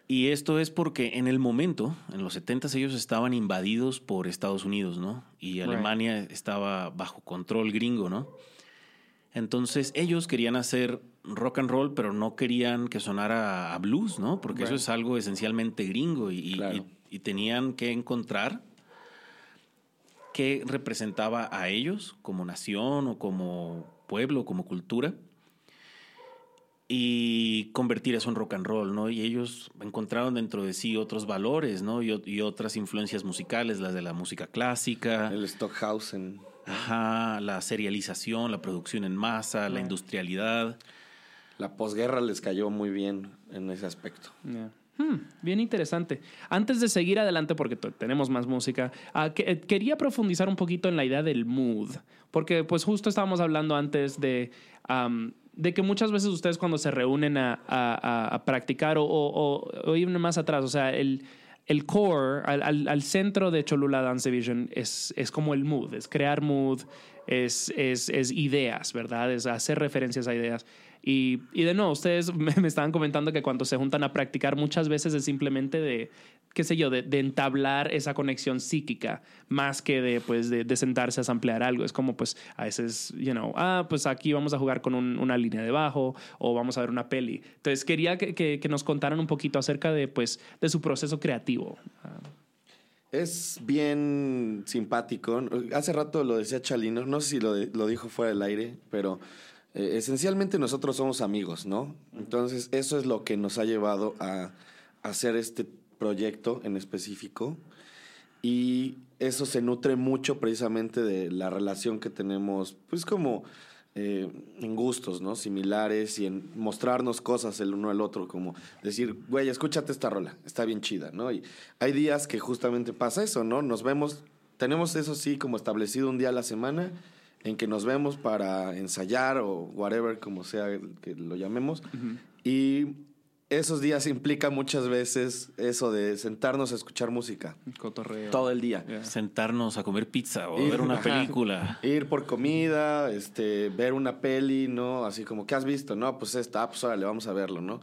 E: Y esto es porque en el momento, en los 70 ellos estaban invadidos por Estados Unidos, ¿no? Y
C: Right.
E: Alemania estaba bajo control gringo, ¿no? Entonces ellos querían hacer rock and roll, pero no querían que sonara a blues, ¿no? Porque eso es algo esencialmente gringo y, y-
D: Claro.
E: y- y tenían que encontrar qué representaba a ellos como nación o como pueblo, como cultura y convertir eso en rock and roll, ¿no? Y ellos encontraron dentro de sí otros valores, ¿no? Y otras influencias musicales, las de la música clásica,
D: El Stockhausen.
E: Ajá, la serialización, la producción en masa, la industrialidad.
D: La posguerra les cayó muy bien en ese aspecto.
C: Yeah. Hmm, bien interesante. Antes de seguir adelante, porque tenemos más música, ah, que- eh, quería profundizar un poquito en la idea del mood, porque pues justo estábamos hablando antes de, de que muchas veces ustedes cuando se reúnen a, a- a- a practicar o, o, o- o ir más atrás, o sea, el, el core, al, al- al centro de Cholula Dance Division es, es como el mood, es crear mood, es, es, es ideas, ¿verdad? Es hacer referencias a ideas. Y, y de nuevo, ustedes me, estaban comentando que cuando se juntan a practicar muchas veces es simplemente de, qué sé yo, de, entablar esa conexión psíquica más que de, pues, de, sentarse a samplear algo. Es como, pues, a veces, you know, ah, pues aquí vamos a jugar con un- una línea de bajo o vamos a ver una peli. Entonces, quería que, que- nos contaran un poquito acerca de, pues, de su proceso creativo. Ah,
D: Es bien simpático. Hace rato lo decía Chalino, no sé si lo dijo fuera del aire, pero eh, esencialmente nosotros somos amigos, ¿no? Entonces eso es lo que nos ha llevado a, a hacer este proyecto en específico y eso se nutre mucho precisamente de la relación que tenemos, pues como eh, en gustos, ¿no? Similares y en mostrarnos cosas el uno al otro, como decir, güey, escúchate esta rola, está bien chida, ¿no? Y hay días que justamente pasa eso, ¿no? Nos vemos, tenemos eso sí como establecido un día a la semana, en que nos vemos para ensayar o whatever, como sea que lo llamemos. Y esos días implica muchas veces eso de sentarnos a escuchar música
C: Cotorreo.
D: todo el día.
C: Yeah.
E: Sentarnos a comer pizza o
D: Ir-
E: ver una
D: ajá.
E: película.
D: Ir por comida, este, ver una peli, ¿no? Así como, ¿qué has visto? No, pues esta, ah, pues órale, vamos a verlo, ¿no?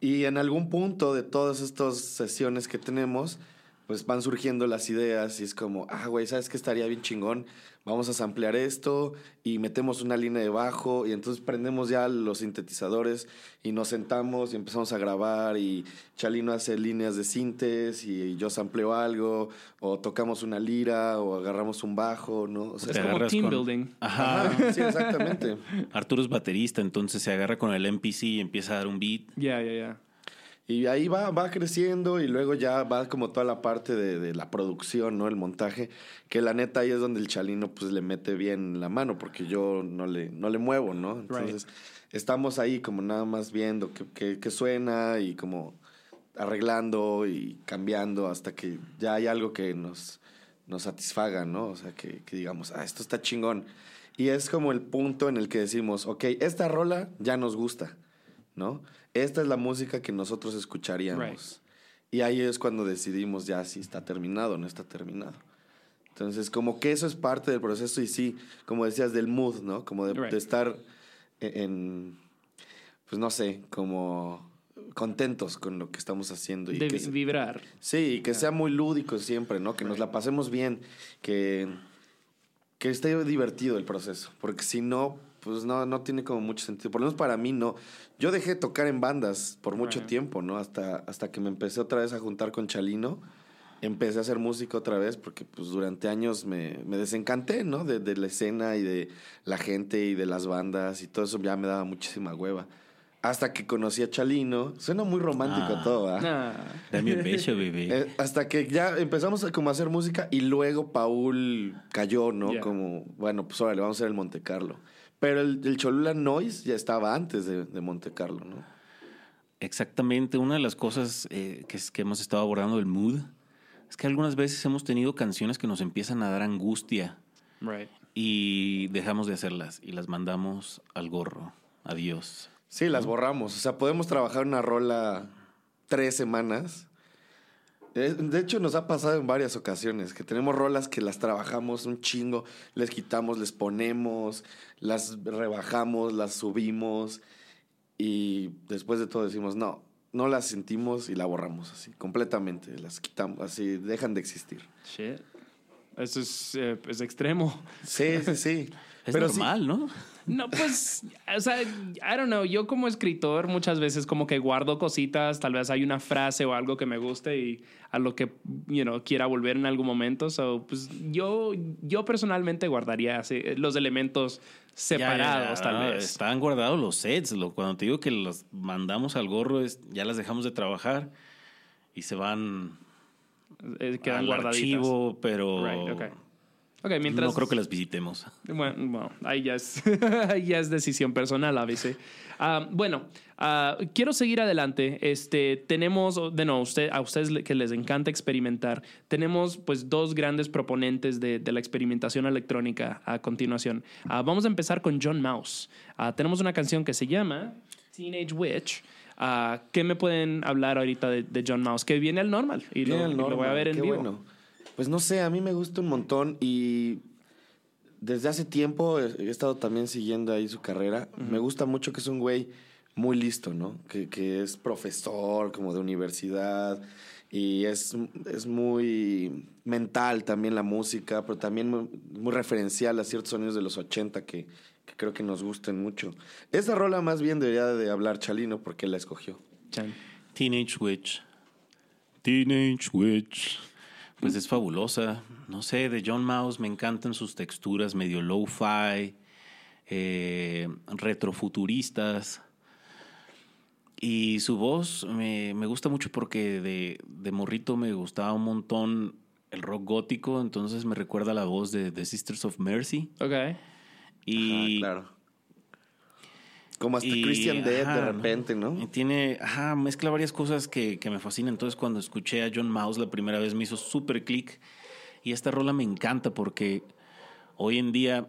D: Y en algún punto de todas estas sesiones que tenemos, pues van surgiendo las ideas y es como, ah, güey, ¿sabes qué estaría bien chingón? Vamos a samplear esto y metemos una línea de bajo y entonces prendemos ya los sintetizadores y nos sentamos y empezamos a grabar y Chalino hace líneas de sintes y yo sampleo algo o tocamos una lira o agarramos un bajo, ¿no? O sea,
C: Es como team
E: con-
C: building.
E: Ajá.
D: Ajá, sí, exactamente.
E: Arturo es baterista, entonces se agarra con el MPC y empieza a dar un beat.
C: Ya, ya, ya.
D: Y ahí va, va creciendo y luego ya va como toda la parte de, de la producción, ¿no? El montaje, que la neta ahí es donde el chalino pues le mete bien la mano porque yo no le, no le muevo, ¿no? Entonces estamos ahí como nada más viendo qué, qué- qué suena y como arreglando y cambiando hasta que ya hay algo que nos, nos satisfaga, ¿no? O sea, que, que digamos, ah, esto está chingón. Y es como el punto en el que decimos, ok, esta rola ya nos gusta, ¿no? Esta es la música que nosotros escucharíamos.
C: Right.
D: Y ahí es cuando decidimos ya si está terminado o no está terminado. Entonces, como que eso es parte del proceso y sí, como decías, del mood, ¿no? Como de,
C: Right.
D: de estar e-, en, pues no sé, como contentos con lo que estamos haciendo. Y
C: De
D: que se-
C: vibrar.
D: Sí, y que sea muy lúdico siempre, ¿no? Que nos la pasemos bien, que, que esté divertido el proceso, porque si no, pues no, no tiene como mucho sentido. Por lo menos para mí no. Yo dejé de tocar en bandas por mucho
C: Right.
D: tiempo, ¿no? Hasta, hasta que me empecé otra vez a juntar con Chalino. Empecé a hacer música otra vez porque pues durante años me, me desencanté, ¿no? De, de la escena y de la gente y de las bandas y todo eso ya me daba muchísima hueva. Hasta que conocí a Chalino. Suena muy romántico
E: Ah.
D: todo, ¿ah?
C: Nah.
E: Dame un beso, bebé.
D: Eh, hasta que ya empezamos a como a hacer música y luego Paul cayó, ¿no? Como, bueno, pues órale, vamos a hacer el Monte Carlo. Pero el, el Cholula Noise ya estaba antes de, de Monte Carlo, ¿no?
E: Exactamente, una de las cosas eh, que, es- que hemos estado abordando del mood es que algunas veces hemos tenido canciones que nos empiezan a dar angustia
C: Right.
E: y dejamos de hacerlas y las mandamos al gorro. Adiós.
D: Sí, las borramos. O sea, podemos trabajar una rola tres semanas. De hecho, nos ha pasado en varias ocasiones que tenemos rolas que las trabajamos un chingo, les quitamos, les ponemos, las rebajamos, las subimos y después de todo decimos, no, no las sentimos y la borramos así, completamente, las quitamos, así, dejan de existir.
C: Shit. Eso es, eh, es extremo.
D: Sí, sí, sí.
E: Es
D: Pero sí-
E: normal, ¿no?
C: No, pues, o sea, I don't know. Yo como escritor muchas veces como que guardo cositas, tal vez hay una frase o algo que me guste y a lo que, you know, quiera volver en algún momento. So, pues yo, yo personalmente guardaría así, los elementos separados,
E: Ya, ya, ya.
C: tal
E: Ah,
C: vez.
E: Están guardados los sets. Lo, cuando te digo que los mandamos al gorro, es, ya las dejamos de trabajar y se van
C: Eh, quedan
E: al
C: guardaditas.
E: archivo, pero
C: Right, ok. Ok, mientras...
E: no creo que las visitemos.
C: Bueno, bueno, ahí ya es, ahí ya es decisión personal, a veces. Ah, bueno, ah, quiero seguir adelante. Este, tenemos, de nuevo, usted, a ustedes que les encanta experimentar, tenemos pues dos grandes proponentes de, de la experimentación electrónica a continuación. Ah, vamos a empezar con John Mouse. Ah, tenemos una canción que se llama Teenage Witch. ¿Qué me pueden hablar ahorita de, de John Mouse? Que viene al normal y lo,
D: Bien,
C: y lo voy a ver en
D: qué
C: vivo.
D: bueno. Pues no sé, a mí me gusta un montón y desde hace tiempo he estado también siguiendo ahí su carrera. Me gusta mucho que es un güey muy listo, ¿no? Que, que es profesor como de universidad y es, es muy mental también la música, pero también muy, muy referencial a ciertos sonidos de los 80 que, que creo que nos gustan mucho. Esa rola más bien debería de hablar Chalino porque él la escogió.
C: Chan.
E: Teenage Witch. Teenage Witch. Pues es fabulosa. No sé, de John Mouse me encantan sus texturas medio lo-fi, eh, retrofuturistas. Y su voz me, me gusta mucho porque de, de morrito me gustaba un montón el rock gótico, entonces me recuerda la voz de The Sisters of Mercy.
C: Ok.
E: Y,
D: Ah, claro. Como hasta
E: y,
D: Christian Dead de repente, ¿no?
E: Y tiene, ajá, mezcla varias cosas que, que me fascinan. Entonces, cuando escuché a John Mouse la primera vez, me hizo súper clic. Y esta rola me encanta porque hoy en día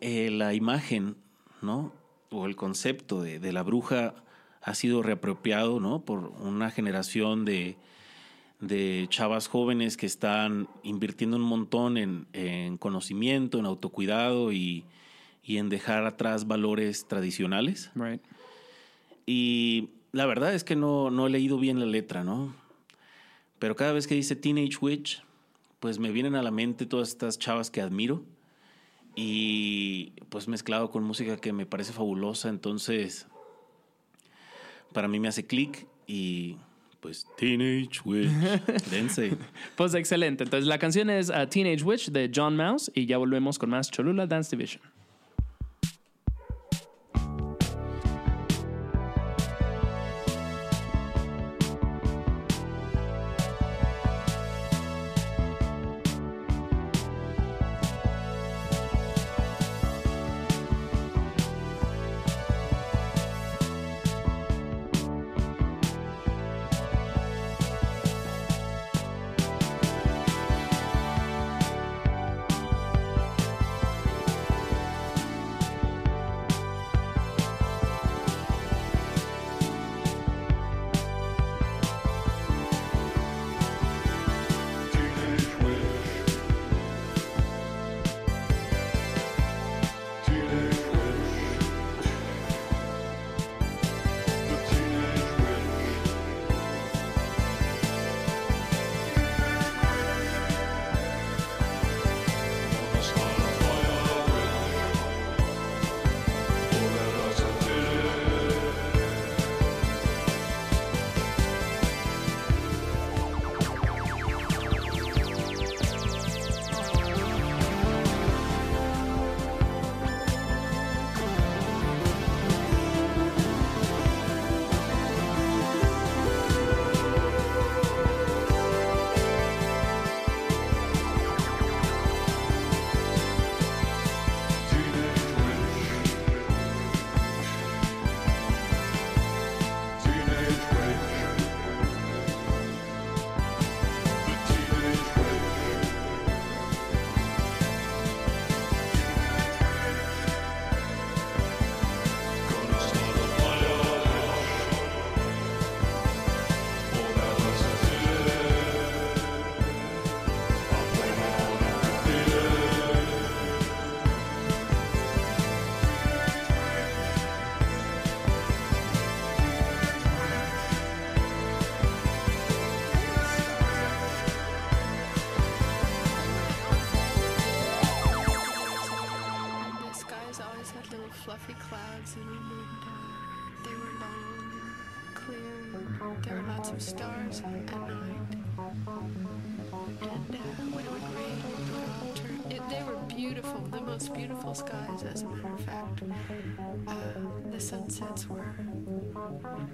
E: eh, la imagen, ¿no? O el concepto de, de la bruja ha sido reapropiado, ¿no? Por una generación de, de chavas jóvenes que están invirtiendo un montón en, en conocimiento, en autocuidado y, y en dejar atrás valores tradicionales.
C: Right.
E: Y la verdad es que no, no he leído bien la letra, ¿no? Pero cada vez que dice Teenage Witch, pues me vienen a la mente todas estas chavas que admiro y pues mezclado con música que me parece fabulosa, entonces para mí me hace clic y pues Teenage Witch, dense.
C: Pues excelente. Entonces la canción es uh, Teenage Witch de John Mouse y ya volvemos con más Cholula Dance Division.
A: As a matter of fact. Uh, the sunsets were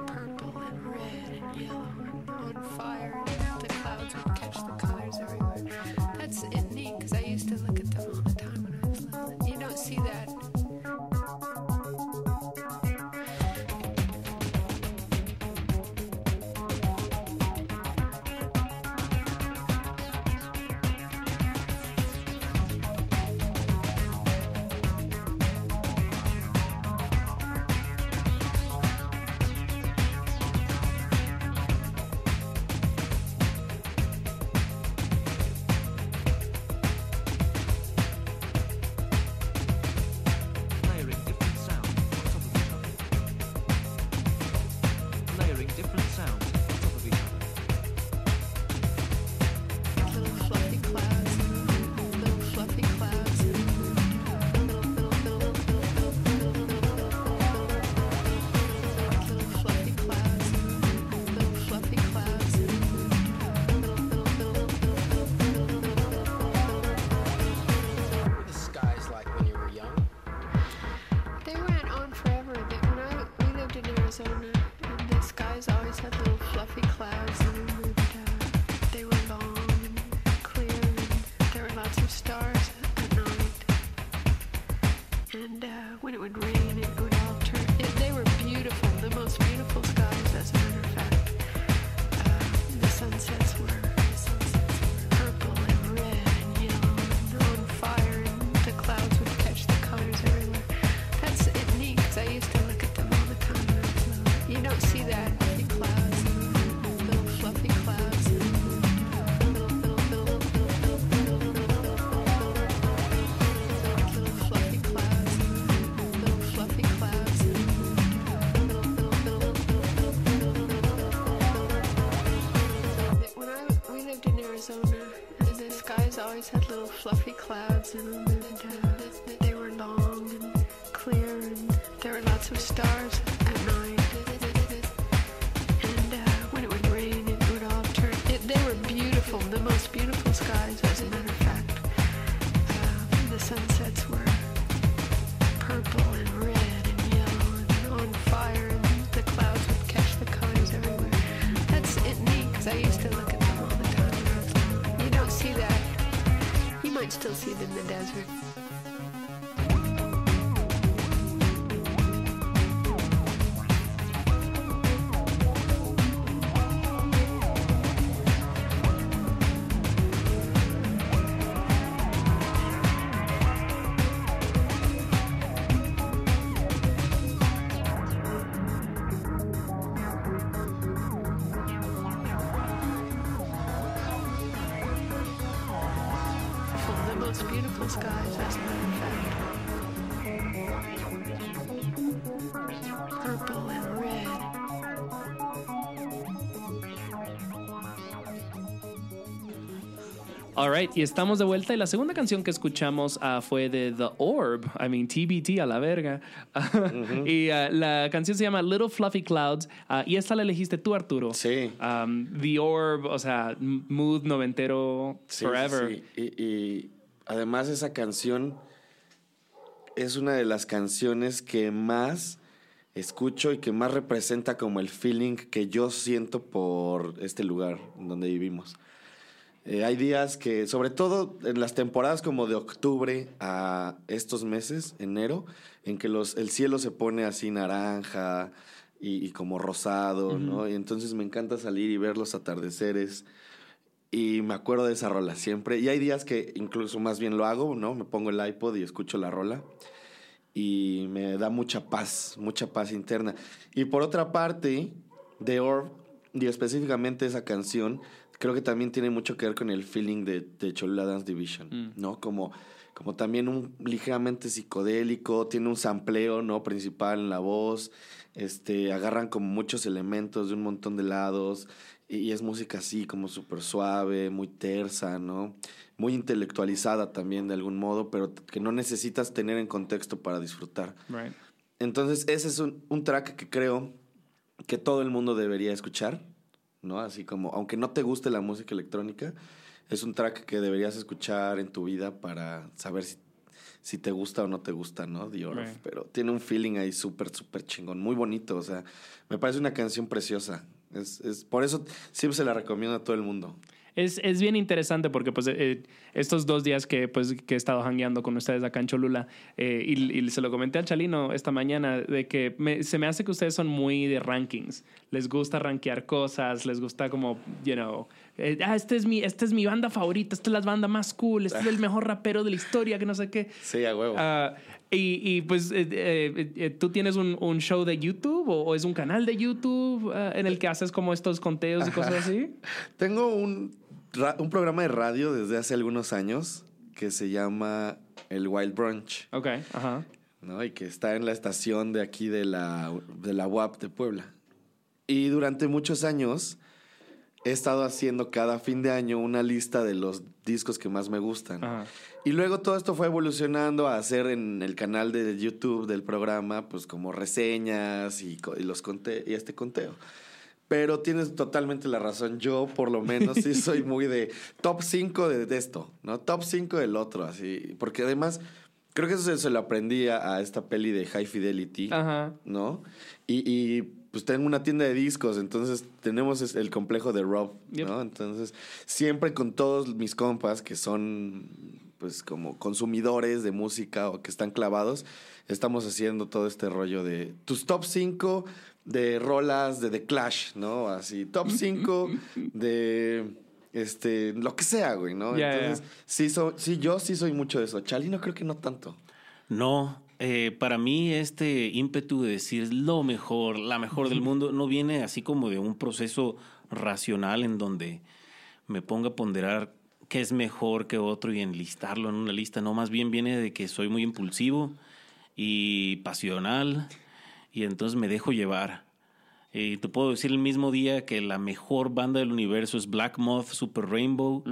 A: purple and red and yellow and on fire. And the clouds would catch the colors everywhere. That's neat because I used to look at them all the time when I was little. You don't see that clouds in them, and
C: Alright, y estamos de vuelta. Y la segunda canción que escuchamos ah, fue de The Orb, I mean TBT a la verga. y ah, la canción se llama Little Fluffy Clouds. ah, y esta la elegiste tú, Arturo.
D: Sí.
C: Um, The Orb, o sea, mood noventero
D: Sí,
C: forever.
D: sí, Y, y además esa canción es una de las canciones que más escucho y que más representa como el feeling que yo siento por este lugar donde vivimos. Eh, hay días que, sobre todo en las temporadas como de octubre a estos meses, enero, en que los, el cielo se pone así naranja y, y como rosado, ¿no? Y entonces me encanta salir y ver los atardeceres. Y me acuerdo de esa rola siempre. Y hay días que incluso más bien lo hago, ¿no? Me pongo el iPod y escucho la rola. Y me da mucha paz, mucha paz interna. Y por otra parte, The Orb, y específicamente esa canción, creo que también tiene mucho que ver con el feeling de, de Cholula Dance Division,
C: Mm.
D: ¿no? Como, como también un ligeramente psicodélico, tiene un sampleo, ¿no? Principal en la voz, este, agarran como muchos elementos de un montón de lados, y, y es música así como súper suave, muy tersa, ¿no? Muy intelectualizada también de algún modo, pero que no necesitas tener en contexto para disfrutar.
C: Right.
D: Entonces, ese es un, un track que creo que todo el mundo debería escuchar, ¿no? Así como, aunque no te guste la música electrónica, es un track que deberías escuchar en tu vida para saber si, si te gusta o no te gusta, ¿no?
C: Right.
D: Pero tiene un feeling ahí súper, súper chingón, muy bonito, o sea, me parece una canción preciosa. Es, es, por eso siempre se la recomiendo a todo el mundo.
C: Es, es bien interesante porque pues eh, estos dos días que, pues, que he estado hangueando con ustedes acá en Cholula eh, y, y se lo comenté al Chalino esta mañana de que me- se me hace que ustedes son muy de rankings. Les gusta rankear cosas, les gusta como, you know, eh, ah, este es, mi, esta es mi banda favorita, esta es la banda más cool, este es el mejor rapero de la historia, que no sé qué.
D: Sí, a huevo.
C: Ah, y, y, pues, eh, eh, eh, ¿tú tienes un, un show de YouTube o, o es un canal de YouTube ah, en el que haces como estos conteos y cosas así?
D: Tengo un, un programa de radio desde hace algunos años que se llama El Wild Brunch.
C: Ok, ajá.
D: ¿no? Y que está en la estación de aquí de la, de la UAP de Puebla. Y durante muchos años he estado haciendo cada fin de año una lista de los discos que más me gustan.
C: Ajá.
D: Y luego todo esto fue evolucionando a hacer en el canal de YouTube del programa, pues como reseñas y, y los conte y este conteo. Pero tienes totalmente la razón. Yo, por lo menos, sí soy muy de top 5 de, de esto, ¿no? Top 5 del otro, así. Porque además, creo que eso se, se lo aprendí a, a esta peli de High Fidelity,
C: Ajá.
D: ¿no? Y, y, pues tengo una tienda de discos, entonces tenemos el complejo de Rob,
C: Yep.
D: ¿no? Entonces, siempre con todos mis compas que son, pues, como consumidores de música o que están clavados, estamos haciendo todo este rollo de tus top 5 de rolas de The Clash, ¿no? Así, top 5 de este, lo que sea, güey, ¿no? Entonces, sí, so- sí, yo sí soy mucho de eso. Chalino creo que no tanto.
E: No, eh, para mí este ímpetu de decir lo mejor, la mejor del mundo, no viene así como de un proceso racional en donde me ponga a ponderar qué es mejor que otro y enlistarlo en una lista. No, más bien viene de que soy muy impulsivo y pasional y entonces me dejo llevar. Y te puedo decir el mismo día que la mejor banda del universo es Black Moth Super Rainbow.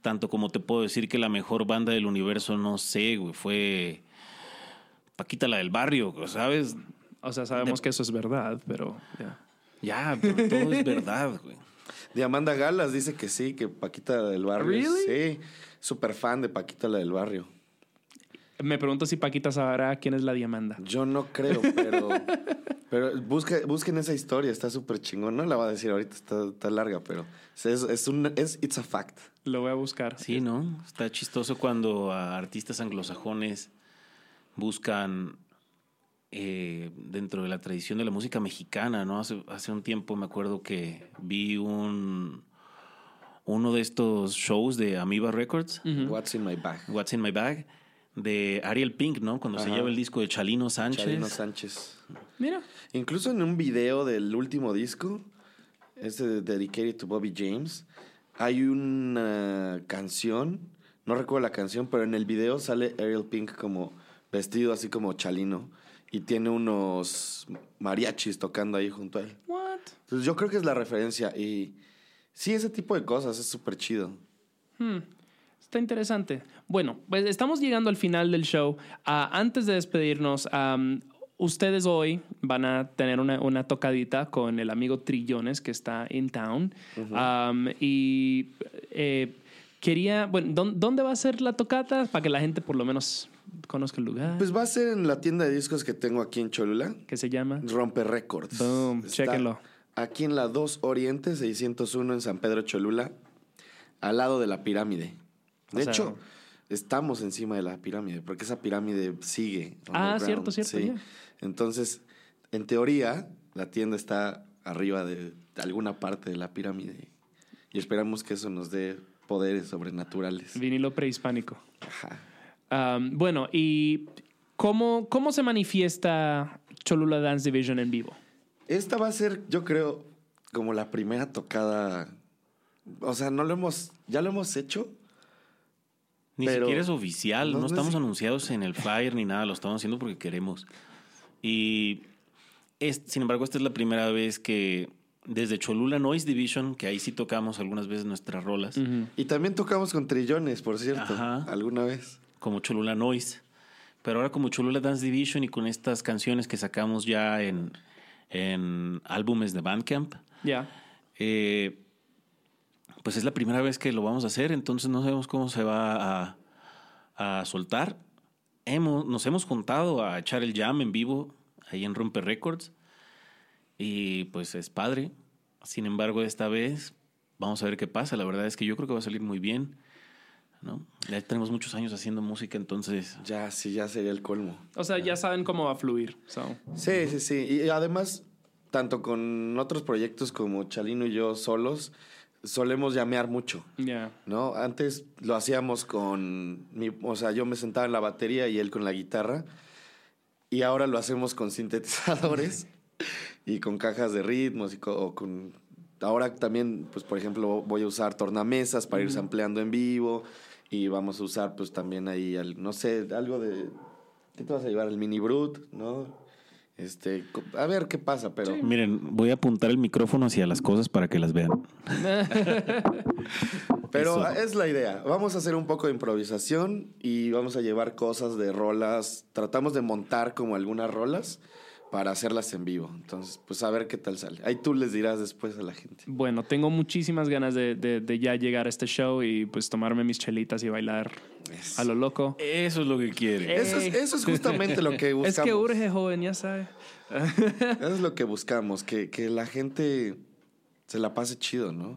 E: Tanto como te puedo decir que la mejor banda del universo, no sé, güey, fue Paquita la del barrio, ¿sabes?
C: O sea, sabemos que eso es verdad, pero ya.
E: Ya, pero todo es verdad, güey.
D: Diamanda Galas dice que sí, que Paquita la del barrio.
C: Really?
D: Sí, súper fan de Paquita la del barrio.
C: Me pregunto si Paquita sabrá quién es la Diamanda.
D: Yo no creo, pero, pero busque- busquen esa historia, está súper chingón. No la voy a decir ahorita, está, está larga, pero es, es un, es, it's a fact.
C: Lo voy a buscar.
E: Sí, ¿no? Está chistoso cuando a artistas anglosajones buscan eh, dentro de la tradición de la música mexicana, ¿no? Hace, hace un tiempo me acuerdo que vi un uno de estos shows de Amoeba Records,
D: What's in my bag?
E: What's in My Bag, de Ariel Pink, ¿no? Cuando se lleva el disco de Chalino Sánchez.
D: Chalino Sánchez.
C: Mira.
D: Incluso en un video del último disco, este de Dedicated to Bobby James, hay una canción, no recuerdo la canción, pero en el video sale Ariel Pink como vestido así como chalino y tiene unos mariachis tocando ahí junto a él.
C: What?
D: Entonces yo creo que es la referencia y sí, ese tipo de cosas es súper chido.
C: Hmm, Está interesante. Bueno, pues estamos llegando al final del show. Ah, antes de despedirnos, ustedes hoy van a tener una, una tocadita con el amigo Trillones que está in town. Y eh, quería, bueno, ¿dó- ¿dónde va a ser la tocata? Para que la gente por lo menos conozca el lugar.
D: Pues va a ser en la tienda de discos que tengo aquí en Cholula,
C: que se llama?
D: Rompe Records.
C: Boom,
D: Está
C: chéquenlo.
D: Aquí en la 2 Oriente 601 en San Pedro Cholula, al lado de la pirámide. De
C: O sea-
D: hecho, estamos encima de la pirámide, porque esa pirámide sigue.
C: Ah, cierto, cierto,
D: sí. Entonces, en teoría, la tienda está arriba de alguna parte de la pirámide. Y esperamos que eso nos dé poderes sobrenaturales.
C: Vinilo prehispánico.
D: Ajá.
C: Bueno, ¿y cómo, cómo se manifiesta Cholula Dance Division en vivo?
D: Esta va a ser, yo creo, como la primera tocada. O sea, no lo hemos. Ya lo hemos hecho.
E: Ni
D: Pero-
E: siquiera es oficial,
D: No,
E: no,
D: no es-
E: estamos anunciados en el flyer ni nada, lo estamos haciendo porque queremos. Y es, sin embargo, esta es la primera vez que desde Cholula Noise Division, que ahí sí tocamos algunas veces nuestras rolas,
D: Y también tocamos con trillones, por cierto,
E: Ajá.
D: alguna vez.
E: como Cholula Noise, pero ahora como Cholula Dance Division y con estas canciones que sacamos ya en, en álbumes de Bandcamp,
C: Ya.
E: eh, pues es la primera vez que lo vamos a hacer, entonces no sabemos cómo se va a, a soltar. Hemos, nos hemos juntado a echar el jam en vivo ahí en Romper Records y pues es padre. Sin embargo, esta vez vamos a ver qué pasa. La verdad es que yo creo que va a salir muy bien. ¿no? Ya tenemos muchos años haciendo música, entonces
D: Ya, sí, ya sería el colmo.
C: O sea, ya saben cómo va a fluir. so.
D: Sí, sí, sí. Y además, tanto con otros proyectos como Chalino y yo solos, solemos llamear mucho. ¿no? Antes lo hacíamos con mi, o sea, yo me sentaba en la batería y él con la guitarra. Y ahora lo hacemos con sintetizadores y con cajas de ritmos y co- o con ahora también, pues por ejemplo, voy a usar tornamesas para ir sampleando en vivo y vamos a usar pues también ahí no sé, algo de ¿qué te vas a llevar? El mini brut, ¿no? Este, a ver qué pasa, pero
E: miren, voy a apuntar el micrófono hacia las cosas para que las vean.
D: Pero
E: Eso.
D: es la idea. Vamos a hacer un poco de improvisación y vamos a llevar cosas de rolas. Tratamos de montar como algunas rolas para hacerlas en vivo. Entonces, pues a ver qué tal sale. Ahí tú les dirás después a la gente.
C: Bueno, tengo muchísimas ganas de, de- de ya llegar a este show y pues tomarme mis chelitas y bailar a lo loco.
E: Eso es lo que quiere.
D: Eso es, eso es justamente lo que buscamos.
C: Es que urge, joven, ya sabe.
D: Eso es lo que buscamos, que, que la gente se la pase chido, ¿no?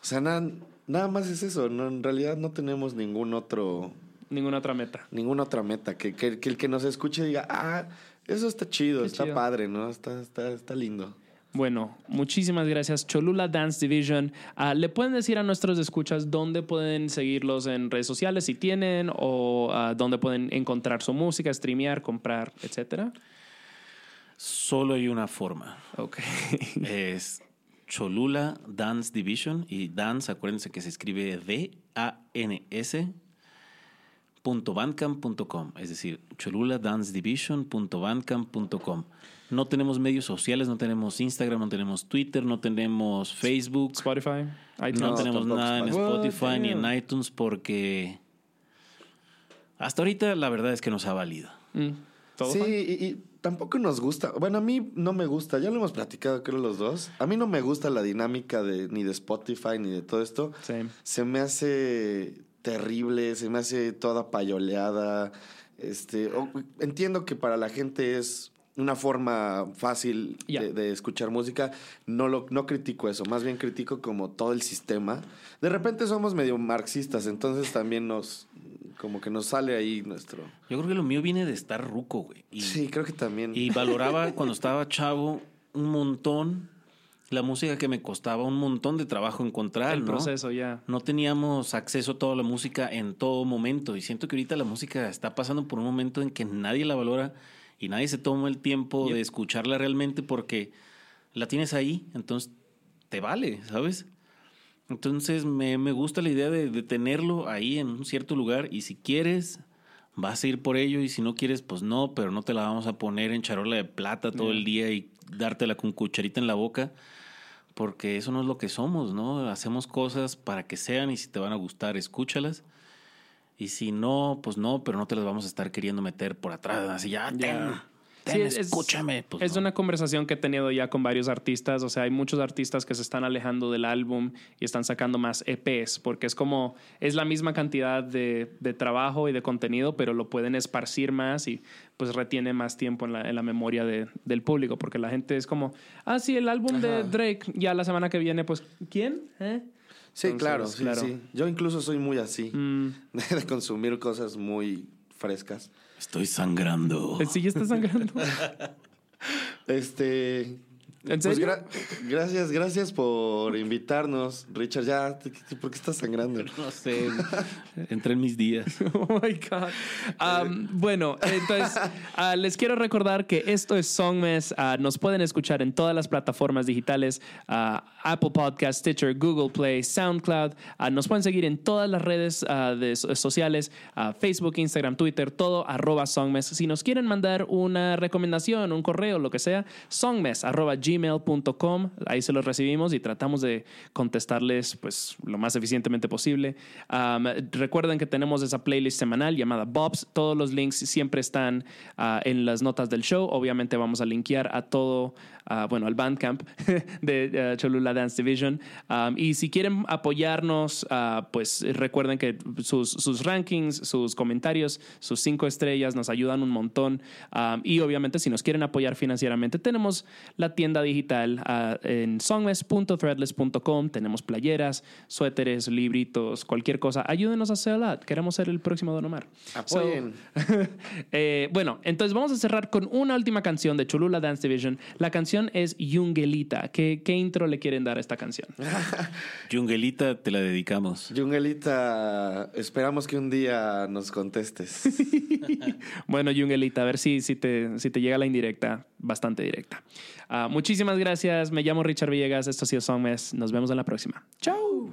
D: O sea, nada, nada más es eso. No, en realidad no tenemos ningún otro...
C: Ninguna otra meta.
D: ninguna otra meta. Que, que, que el que nos escuche diga, ah, eso está chido,
C: Qué
D: está
C: chido.
D: padre, ¿no? Está, está, está lindo.
C: Bueno, muchísimas gracias. Cholula Dance Division. Ah, ¿Le pueden decir a nuestros escuchas dónde pueden seguirlos en redes sociales si tienen o ah, dónde pueden encontrar su música, streamear, comprar, etcétera?
E: Solo hay una forma.
C: Ok.
E: Es Cholula Dance Division y dance, acuérdense que se escribe D-A-N-S cholula.bandcamp.com, es decir, choluladancedivision.bandcamp.com. No tenemos medios sociales, no tenemos Instagram, no tenemos Twitter, no tenemos Facebook,
C: Spotify, iTunes.
E: no
D: No,
E: tenemos nada en
D: Spotify.
E: Ni en iTunes porque hasta ahorita la verdad es que nos ha valido.
C: Mm, ¿todo
D: Sí, y, y tampoco nos gusta. Bueno, a mí no me gusta. Ya lo hemos platicado, creo, los dos. A mí no me gusta la dinámica de ni de Spotify ni de todo esto.
C: Sí.
D: Se me hace terrible, se me hace toda payoleada. Este, entiendo que para la gente es una forma fácil de escuchar música. No lo no critico eso, más bien critico como todo el sistema. De repente somos medio marxistas, entonces también nos como que nos sale ahí nuestro.
E: Yo creo que lo mío viene de estar ruco, güey. Y,
D: Sí, creo que también.
E: y valoraba cuando estaba chavo un montón la música que me costaba un montón de trabajo encontrar,
C: El
E: ¿no?
C: proceso, ya.
E: No teníamos acceso a toda la música en todo momento y siento que ahorita la música está pasando por un momento en que nadie la valora y nadie se toma el tiempo
C: Yep.
E: de escucharla realmente porque la tienes ahí, entonces te vale, ¿sabes? Entonces me, me gusta la idea de, de tenerlo ahí en un cierto lugar y si quieres vas a ir por ello y si no quieres pues no, pero no te la vamos a poner en charola de plata todo el día y dártela con cucharita en la boca porque eso no es lo que somos, ¿no? Hacemos cosas para que sean y si te van a gustar, escúchalas. Y si no, pues no, pero no te las vamos a estar queriendo meter por atrás. Así ya, ten,
C: Ya.
E: Ten,
C: Sí, es-
E: escúchame. Pues
C: es
E: no.
C: una conversación que he tenido ya con varios artistas. O sea, hay muchos artistas que se están alejando del álbum y están sacando más EPs, porque es como, es la misma cantidad de, de trabajo y de contenido, pero lo pueden esparcir más y pues retiene más tiempo en la, en la memoria de- del público, porque la gente es como, ah, sí, el álbum de Drake, ya la semana que viene, pues, ¿quién? ¿Eh?
D: Sí,
C: Entonces,
D: claro, sí,
C: claro.
D: sí. Yo incluso soy muy así,
C: Mm,
D: de consumir cosas muy frescas.
E: Estoy sangrando.
C: ¿Sí ya está sangrando?
D: Este,
C: ¿En
D: pues gra- gracias, gracias por invitarnos, Richard. Ya, ¿por qué estás sangrando?
E: No sé, entré en mis días.
C: Oh my God. Um, bueno, entonces ah, les quiero recordar que esto es Songmes. Ah, nos pueden escuchar en todas las plataformas digitales: ah, Apple Podcast, Stitcher, Google Play, SoundCloud. Nos pueden seguir en todas las redes de so- sociales: Facebook, Instagram, Twitter, todo arroba Songmes. Si nos quieren mandar una recomendación, un correo, lo que sea, songmes arroba gmail.com. Ahí se los recibimos y tratamos de contestarles pues lo más eficientemente posible. Recuerden que tenemos esa playlist semanal llamada Bobs. Todos los links siempre están ah, en las notas del show. Obviamente vamos a linkear a todo, ah, bueno, al Bandcamp de ah, Cholula Dance Division. Y si quieren apoyarnos, pues recuerden que sus, sus rankings, sus comentarios, sus cinco estrellas nos ayudan un montón. Um, y obviamente si nos quieren apoyar financieramente, tenemos la tienda digital ah, en songmes.threadless.com. Tenemos playeras, suéteres, libritos, cualquier cosa. Ayúdenos a hacerla. Queremos ser el próximo Don Omar.
D: Apoyen.
C: Eh, bueno, entonces vamos a cerrar con una última canción de Cholula Dance Division. La canción es Yungelita. ¿Qué, qué intro le quieren dar a esta canción?
E: Jungelita, te la dedicamos.
D: Jungelita, esperamos que un día nos contestes.
C: Bueno, Jungelita, a ver si, si, te, si te llega la indirecta, bastante directa. Ah, muchísimas gracias. Me llamo Richard Villegas. Esto ha sido Songmes. Nos vemos en la próxima. Chao.